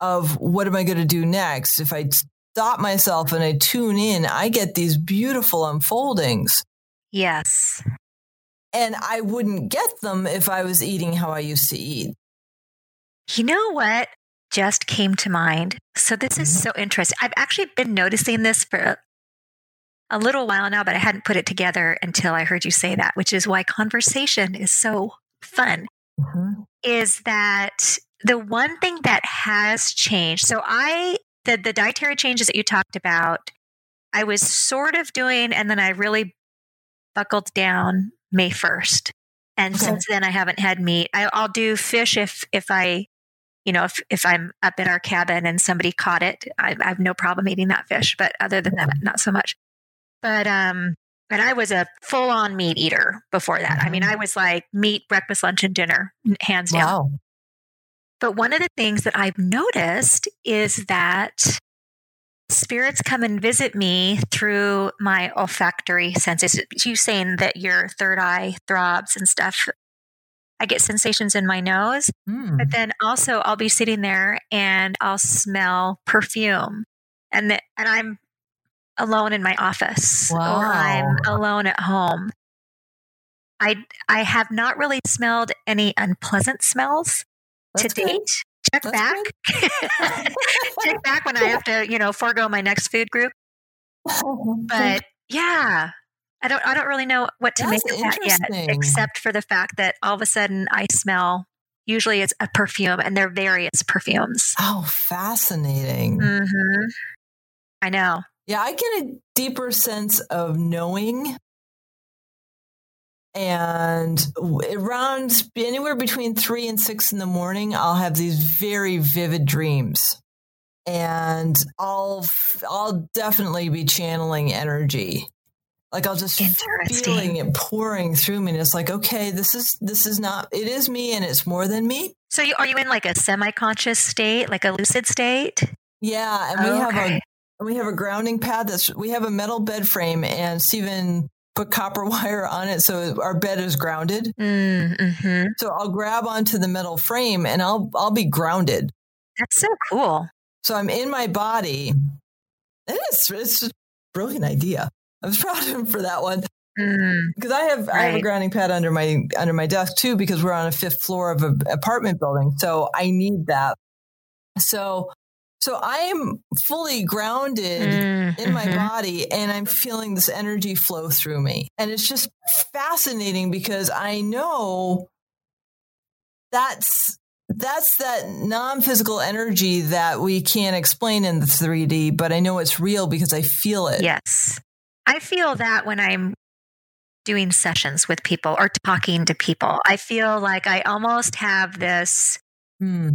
of what am I going to do next? If I stop myself and I tune in, I get these beautiful unfoldings. Yes. And I wouldn't get them if I was eating how I used to eat. You know what just came to mind? So, this is Mhm. so interesting. I've actually been noticing this for a little while now, but I hadn't put it together until I heard you say that, which is why conversation is so fun. Mhm. Is that the one thing that has changed? So, I, the, the dietary changes that you talked about, I was sort of doing, and then I really buckled down May 1st. And Okay. since then, I haven't had meat. I, I'll do fish if, if I, you know, if, if I'm up at our cabin and somebody caught it, I, I have no problem eating that fish. But other than that, not so much. But, um, and I was a full on meat eater before that. I mean, Mhm. I was like meat, breakfast, lunch, and dinner, hands down. Wow. But one of the things that I've noticed is that spirits come and visit me through my olfactory senses. You saying that your third eye throbs and stuff. I get sensations in my nose, Mm. but then also I'll be sitting there and I'll smell perfume, and the, and I'm alone in my office or I'm alone at home. I I have not really smelled any unpleasant smells That's to good. date. Check That's back. *laughs* Check back when I have to, you know, forego my next food group. But yeah, I don't I don't really know what to make of that yet, except for the fact that all of a sudden I smell. Usually it's a perfume, and they're various perfumes. oh, fascinating. hmm I know. Yeah, I get a deeper sense of knowing. And around anywhere between three and six in the morning, I'll have these very vivid dreams. And I'll I'll definitely be channeling energy. Like I'll just feeling it pouring through me. And it's like, okay, this is this is not it is me and it's more than me. So, you, are you in like a semi-conscious state, like a lucid state? Yeah. And we have a And we have a grounding pad that's we have a metal bed frame and Stephen put copper *laughs* wire on it so our bed is grounded. Mm-hmm. So I'll grab onto the metal frame and I'll I'll be grounded. That's so cool. So I'm in my body. It is it's a brilliant idea. I was proud of him for that one Mm, because I have I have a grounding pad under my under my desk too because we're on a fifth floor of an apartment building. So I need that. So so I am fully grounded mm, in my mhm. body and I'm feeling this energy flow through me. And it's just fascinating because I know that's that's that non-physical energy that we can't explain in the 3D, but I know it's real because I feel it. Yes. I feel that when I'm doing sessions with people or talking to people, I feel like I almost have this Hmm.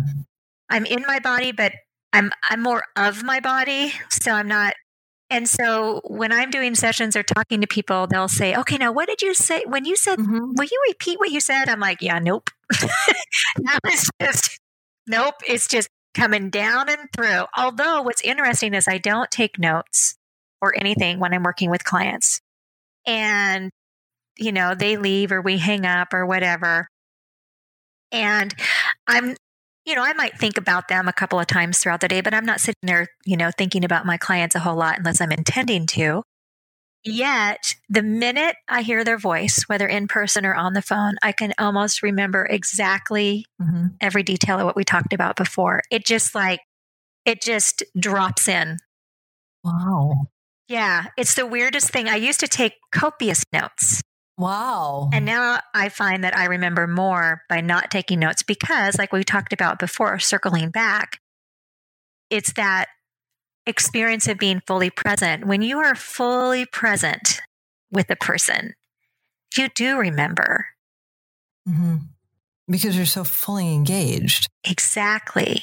I'm in my body, but I'm I'm more of my body. So I'm not and so when I'm doing sessions or talking to people, they'll say, Okay, now what did you say when you said Mhm. will you repeat what you said? I'm like, Yeah, nope. *laughs* that was just nope. It's just coming down and through. Although what's interesting is I don't take notes or anything when I'm working with clients. And, you know, they leave or we hang up or whatever. And I'm, you know, I might think about them a couple of times throughout the day, but I'm not sitting there, you know, thinking about my clients a whole lot unless I'm intending to. Yet, the minute I hear their voice, whether in person or on the phone, I can almost remember exactly Mhm. every detail of what we talked about before. It just like, it just drops in. Wow. Yeah, it's the weirdest thing. I used to take copious notes, Wow. and now I find that I remember more by not taking notes because, like we talked about before, circling back, it's that experience of being fully present. When you are fully present with a person, you do remember Mhm. Because you're so fully engaged. exactly.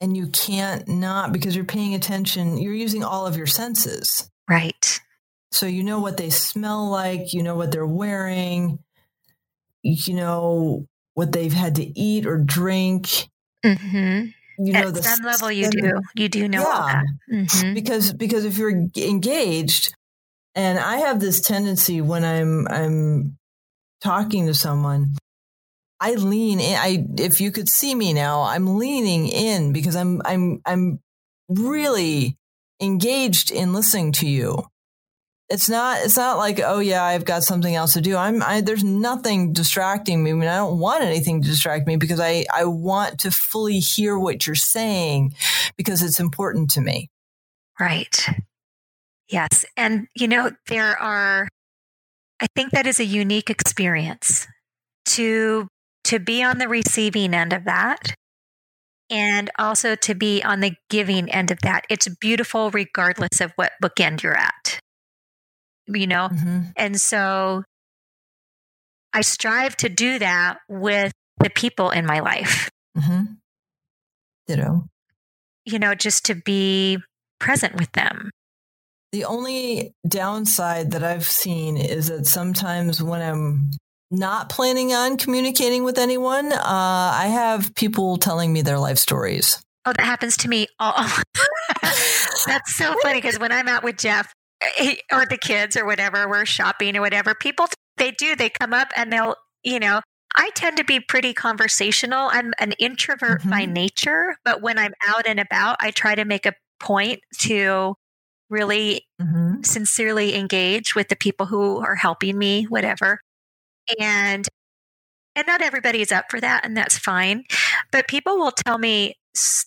And you can't not because you're paying attention. You're using all of your senses. Right. So you know what they smell like, you know what they're wearing, you know what they've had to eat or drink. hmm You know the some level, you do. You do know all Yeah. that. hmm Because because if you're engaged, And I have this tendency when I'm I'm talking to someone, I lean in. I if you could see me now, I'm leaning in because I'm I'm I'm really engaged in listening to you. It's not it's not like, oh yeah, I've got something else to do. I'm I there's nothing distracting me. I mean, I don't want anything to distract me because I I want to fully hear what you're saying because it's important to me. Right. Yes. And, you know, there are, I think that is a unique experience to to be on the receiving end of that and also to be on the giving end of that. It's beautiful regardless of what bookend you're at you know? Mm-hmm. and so i strive to do that with the people in my life. Mm-hmm. ditto. You know just to be present with them. The only downside that I've seen is that sometimes when I'm not planning on communicating with anyone, uh, I have people telling me their life stories. Oh, that happens to me all. *laughs* That's so funny because when I'm out with Jeff eh, or the kids or whatever, we're shopping or whatever, people, they do, they come up and they'll, you know, I tend to be pretty conversational. I'm an introvert mm-hmm. by nature, but when I'm out and about, I try to make a point to really mm-hmm. sincerely engage with the people who are helping me, whatever. And and not everybody is up for that and that's fine. But people will tell me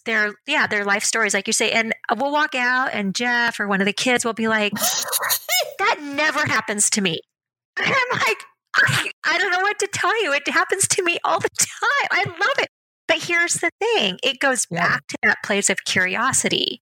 their yeah, their life stories like you say and we'll walk out and Jeff or one of the kids will be like *laughs* that never happens to me. *laughs* And I'm like I, I don't know what to tell you. It happens to me all the time. I love it. But here's the thing it goes yeah. back to that place of curiosity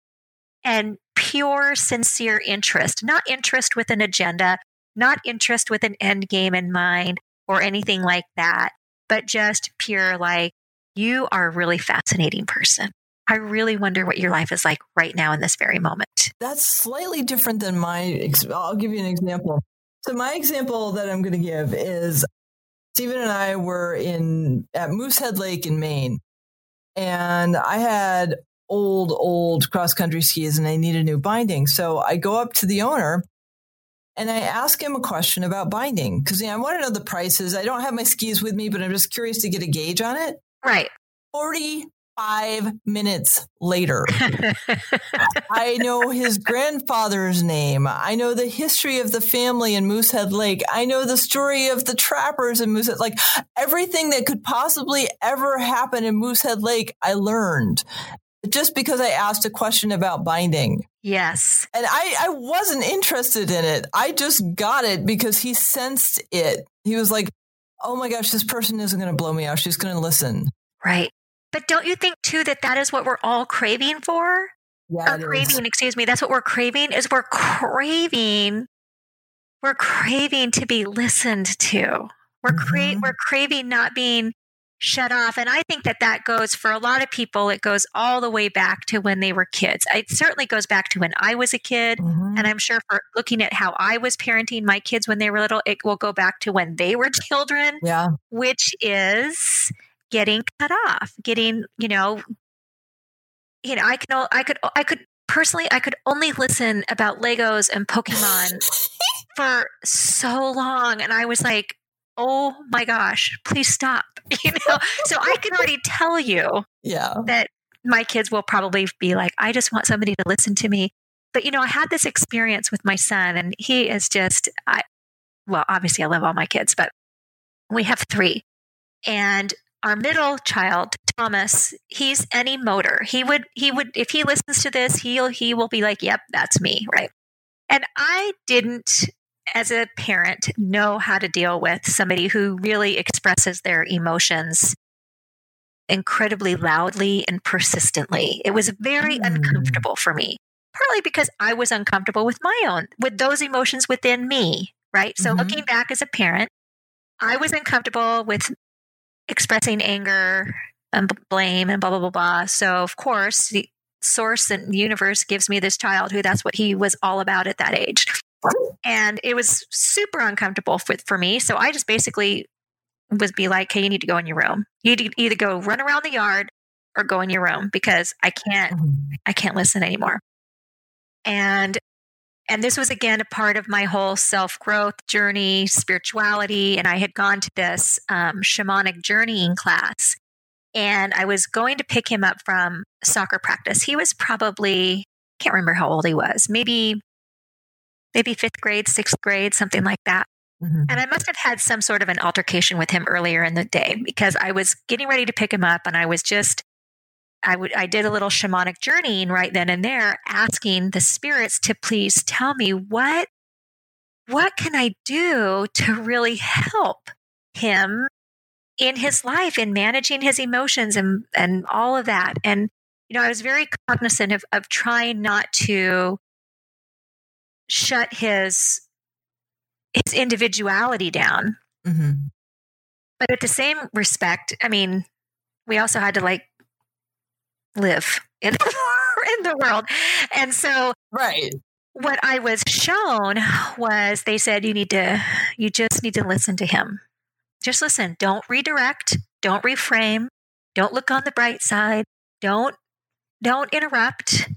and pure, sincere interest, not interest with an agenda, not interest with an end game in mind or anything like that, but just pure, like, you are a really fascinating person. I really wonder what your life is like right now in this very moment. That's slightly different than my. I'll give you an example. So, my example that I'm going to give is Stephen and I were in at Moosehead Lake in Maine, and I had old, old cross country skis and I need a new binding. So I go up to the owner and I ask him a question about binding because you know, I want to know the prices. I don't have my skis with me, but I'm just curious to get a gauge on it. Right. 45 minutes later, *laughs* I know his grandfather's name. I know the history of the family in Moosehead Lake. I know the story of the trappers in Moosehead. Like everything that could possibly ever happen in Moosehead Lake, I learned just because I asked a question about binding. Yes. And I, I wasn't interested in it. I just got it because he sensed it. He was like, oh my gosh, this person isn't going to blow me out. She's going to listen. Right. But don't you think too that that is what we're all craving for? Yeah, or craving, is. excuse me. That's what we're craving is we're craving, we're craving to be listened to. We're mm-hmm. cra- we're craving not being shut off. And I think that that goes for a lot of people, it goes all the way back to when they were kids. It certainly goes back to when I was a kid. Mm-hmm. And I'm sure for looking at how I was parenting my kids when they were little, it will go back to when they were *laughs* children. Yeah. Which is getting cut off, getting, you know, you know, I can, I could, I could personally, I could only listen about Legos and Pokemon *laughs* for so long. And I was like, oh my gosh, please stop. *laughs* You know, so I can already tell you yeah. that my kids will probably be like, I just want somebody to listen to me. But you know, I had this experience with my son, and he is just, I, well, obviously, I love all my kids, but we have three, and our middle child, Thomas, he's any motor. He would, he would, if he listens to this, he'll, he will be like, "Yep, that's me," right? And I didn't as a parent, know how to deal with somebody who really expresses their emotions incredibly loudly and persistently. It was very mm. uncomfortable for me, partly because I was uncomfortable with my own, with those emotions within me, right? So mm-hmm. looking back as a parent, I was uncomfortable with expressing anger and blame and blah, blah, blah, blah. So, of course, the source and universe gives me this child who that's what he was all about at that age. And it was super uncomfortable for, for me. So I just basically was be like, hey, you need to go in your room. You need to either go run around the yard or go in your room because I can't mm-hmm. I can't listen anymore. And and this was again a part of my whole self growth journey, spirituality. And I had gone to this um, shamanic journeying class, and I was going to pick him up from soccer practice. He was probably can't remember how old he was, maybe maybe fifth grade, sixth grade, something like that. Mm-hmm. And I must have had some sort of an altercation with him earlier in the day because I was getting ready to pick him up and I was just I would I did a little shamanic journeying right then and there asking the spirits to please tell me what what can I do to really help him in his life in managing his emotions and and all of that and you know I was very cognizant of of trying not to shut his his individuality down. Mm-hmm. But at the same respect, I mean, we also had to like live in, *laughs* in the world. And so, right. What I was shown was they said, you need to, you just need to listen to him. Just listen. Don't redirect. Don't reframe. Don't look on the bright side. Don't, don't interrupt.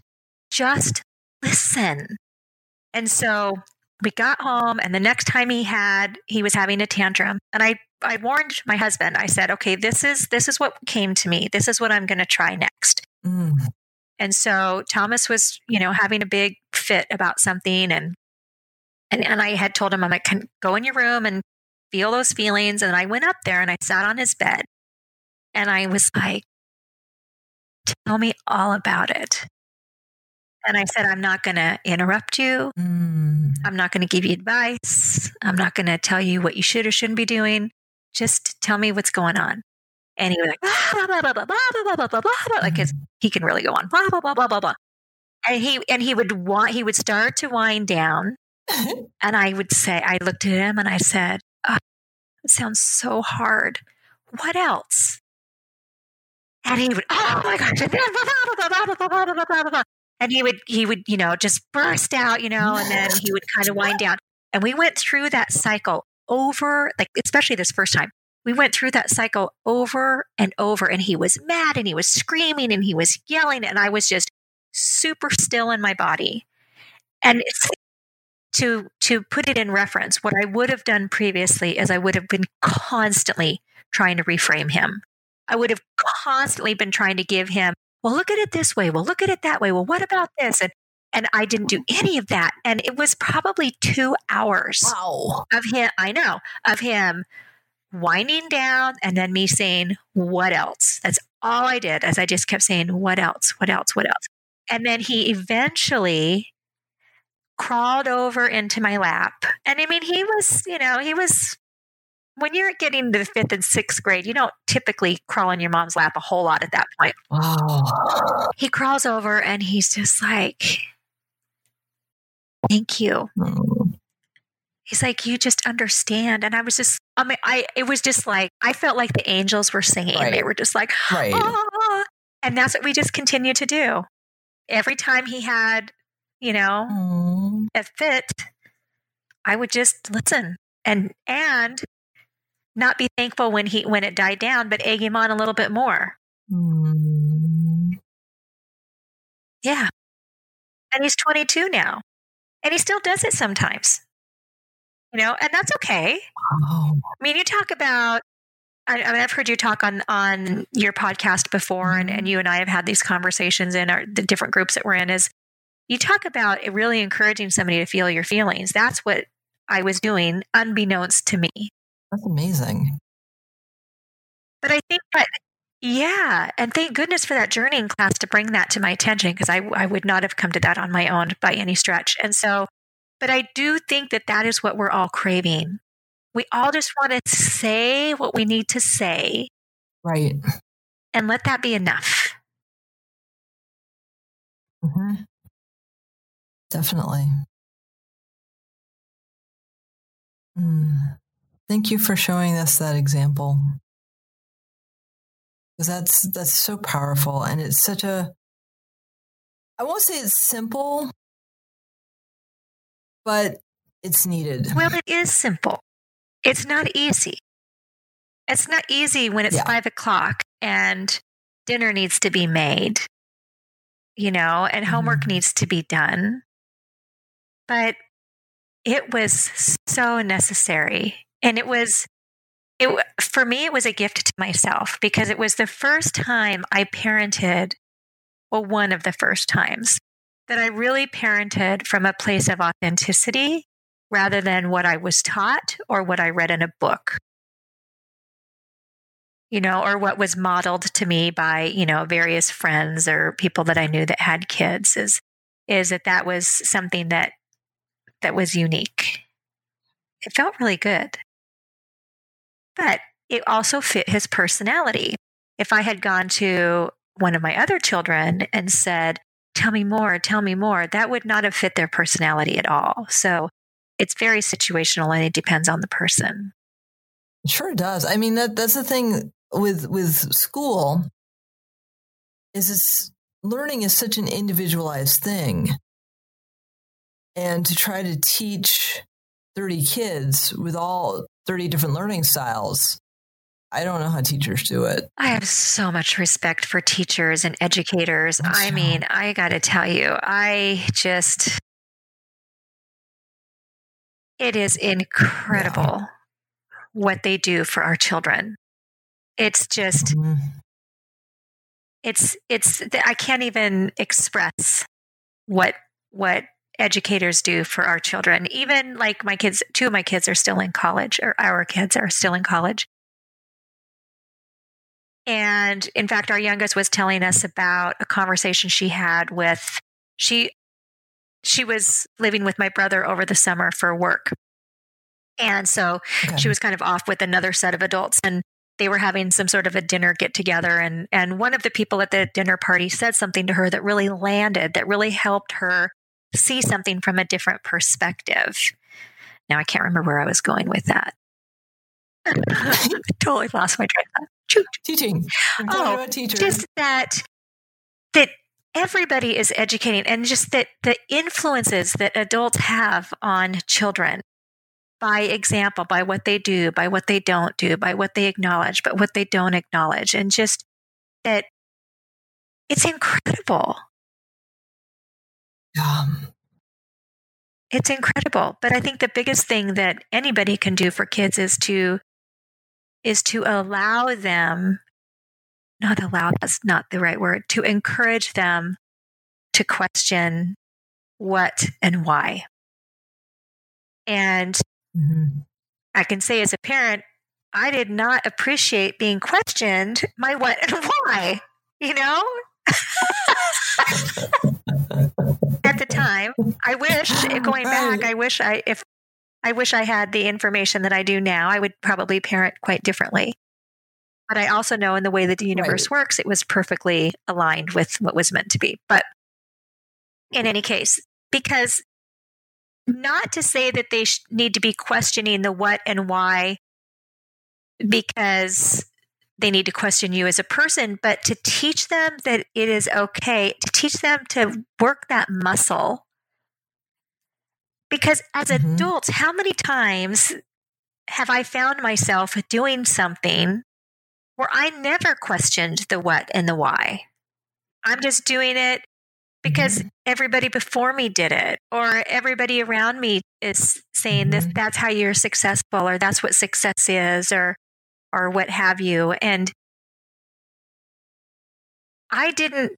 Just listen. And so we got home and the next time he had he was having a tantrum and i i warned my husband i said okay this is this is what came to me. This is what i'm going to try next. Mm. and so thomas was you know having a big fit about something and and, and i had told him i'm like "Can go in your room and feel those feelings and i went up there and i sat on his bed and i was like tell me all about it and I said, I'm not going to interrupt you. Mm. I'm not going to give you advice. I'm not going to tell you what you should or shouldn't be doing. Just tell me what's going on. And he was like, blah, blah, blah, blah, blah, blah, blah, blah, like his, he can really go on, blah, blah, blah, blah, blah, blah. And he, and he would want, he would start to wind down. and I would say, I looked at him and I said, oh, it sounds so hard. What else? And he would, oh my gosh and he would he would you know just burst out you know and then he would kind of wind down. And we went through that cycle over like especially this first time we went through that cycle over and over and he was mad and he was screaming and he was yelling and i was just super still in my body. And to to put it in reference what i would have done previously is i would have been constantly trying to reframe him. I would have constantly been trying to give him well, look at it this way. Well, look at it that way. Well, what about this? And and I didn't do any of that. And it was probably two hours wow. of him. I know of him winding down and then me saying, what else? That's all I did as I just kept saying, what else? What else? What else? And then he eventually crawled over into my lap. And I mean, he was, you know, he was when you're getting to the fifth and sixth grade, you don't typically crawl in your mom's lap a whole lot at that point. Oh. He crawls over and he's just like, Thank you. Mm. He's like, You just understand. And I was just, I mean, I, it was just like, I felt like the angels were singing. Right. They were just like, right. Ah. And that's what we just continue to do. Every time he had, you know, mm. a fit, I would just listen and and not be thankful when he when it died down, but egg him on a little bit more. Mm. Yeah. And he's 22 now. And he still does it sometimes. You know, and that's okay. Oh. I mean, you talk about I, I mean, I've heard you talk on on your podcast before, and, and mm-hmm. you and I have had these conversations in our the different groups that we're in. Is you talk about really encouraging somebody to feel your feelings. That's what I was doing, unbeknownst to me. That's amazing. But I think that, yeah. And thank goodness for that journeying class to bring that to my attention because I, I would not have come to that on my own by any stretch. And so, but I do think that that is what we're all craving. We all just want to say what we need to say. Right. And let that be enough. Mm-hmm. Definitely. Mm. Thank you for showing us that example. Because that's that's so powerful and it's such a I won't say it's simple, but it's needed. Well, it is simple. It's not easy. It's not easy when it's yeah. five o'clock and dinner needs to be made, you know, and homework mm-hmm. needs to be done but it was so necessary. And it was, it for me, it was a gift to myself because it was the first time I parented, well, one of the first times that I really parented from a place of authenticity rather than what I was taught or what I read in a book. You know, or what was modeled to me by, you know, various friends or people that I knew that had kids is is that that was something that that was unique. It felt really good. But it also fit his personality. If I had gone to one of my other children and said, Tell me more, tell me more, that would not have fit their personality at all. So it's very situational and it depends on the person. Sure does. I mean that that's the thing with with school is this learning is such an individualized thing. And to try to teach 30 kids with all 30 different learning styles, I don't know how teachers do it. I have so much respect for teachers and educators. That's I mean, I got to tell you, I just, it is incredible yeah. what they do for our children. It's just, mm-hmm. it's, it's, I can't even express what, what educators do for our children. Even like my kids, two of my kids are still in college, or our kids are still in college. And in fact, our youngest was telling us about a conversation she had with she she was living with my brother over the summer for work. And so okay. she was kind of off with another set of adults and they were having some sort of a dinner get together and and one of the people at the dinner party said something to her that really landed that really helped her see something from a different perspective. Now I can't remember where I was going with that. *laughs* totally lost my train of thought. Teaching. oh, just that that everybody is educating and just that the influences that adults have on children by example, by what they do, by what they don't do, by what they acknowledge, but what they don't acknowledge, and just that it's incredible. Um, it's incredible. But I think the biggest thing that anybody can do for kids is to is to allow them not allow that's not the right word to encourage them to question what and why. And mm-hmm. I can say as a parent, I did not appreciate being questioned my what and why, you know? *laughs* Time, I wish *laughs* going back, I wish I if I wish I had the information that I do now, I would probably parent quite differently. But I also know in the way that the universe right. works, it was perfectly aligned with what was meant to be. But in any case, because not to say that they sh- need to be questioning the what and why because they need to question you as a person, but to teach them that it is okay, to teach them to work that muscle. Because as mm-hmm. adults, how many times have I found myself doing something where I never questioned the what and the why? I'm just doing it because mm-hmm. everybody before me did it or everybody around me is saying mm-hmm. this that's how you're successful or that's what success is or or what have you. And I didn't,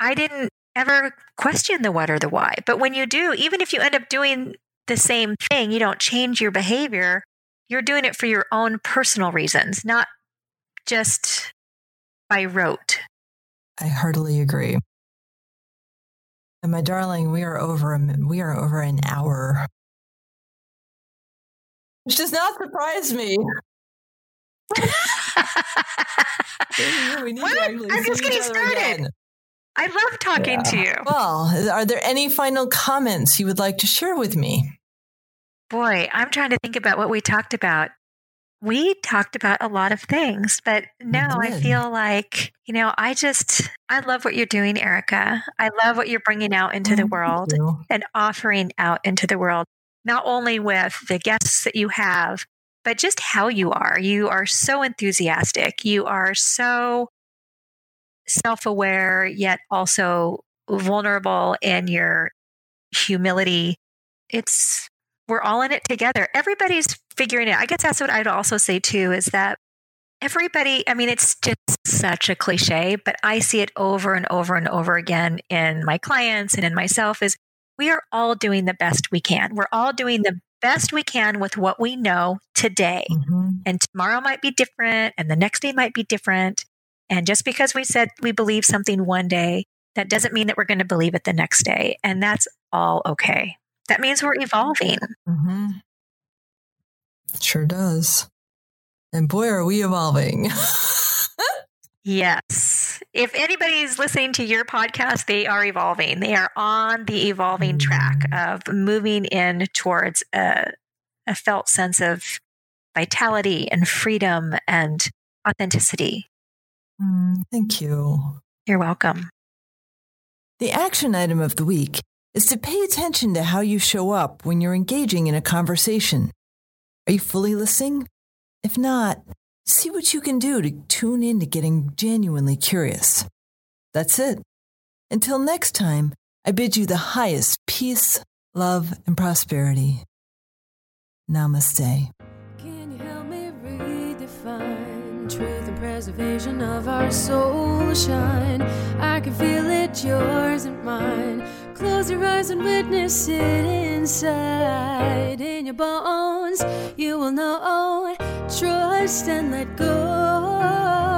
I didn't ever question the what or the why. But when you do, even if you end up doing the same thing, you don't change your behavior. You're doing it for your own personal reasons, not just by rote. I heartily agree. And my darling, we are over we are over an hour. Which does not surprise me we need what? to I'm just getting started. Again. I love talking yeah. to you. Well, are there any final comments you would like to share with me? Boy, I'm trying to think about what we talked about. We talked about a lot of things, but now I feel like, you know, I just, I love what you're doing, Erica. I love what you're bringing out into oh, the world and offering out into the world, not only with the guests that you have, but just how you are. You are so enthusiastic. You are so self aware, yet also vulnerable in your humility. It's, we're all in it together. Everybody's figuring it. I guess that's what I'd also say too is that everybody, I mean, it's just such a cliche, but I see it over and over and over again in my clients and in myself is we are all doing the best we can. We're all doing the best we can with what we know today. Mm-hmm. And tomorrow might be different and the next day might be different. And just because we said we believe something one day, that doesn't mean that we're going to believe it the next day. And that's all okay. That means we're evolving. Mm-hmm. Sure does. And boy, are we evolving. *laughs* yes. If anybody's listening to your podcast, they are evolving. They are on the evolving track of moving in towards a, a felt sense of vitality and freedom and authenticity. Mm, thank you. You're welcome. The action item of the week is to pay attention to how you show up when you're engaging in a conversation. Are you fully listening? If not, see what you can do to tune in to getting genuinely curious. That's it. Until next time, I bid you the highest peace, love, and prosperity. Namaste. Preservation of our soul shine? I can feel it, yours and mine. Close your eyes and witness it inside. In your bones, you will know. Trust and let go.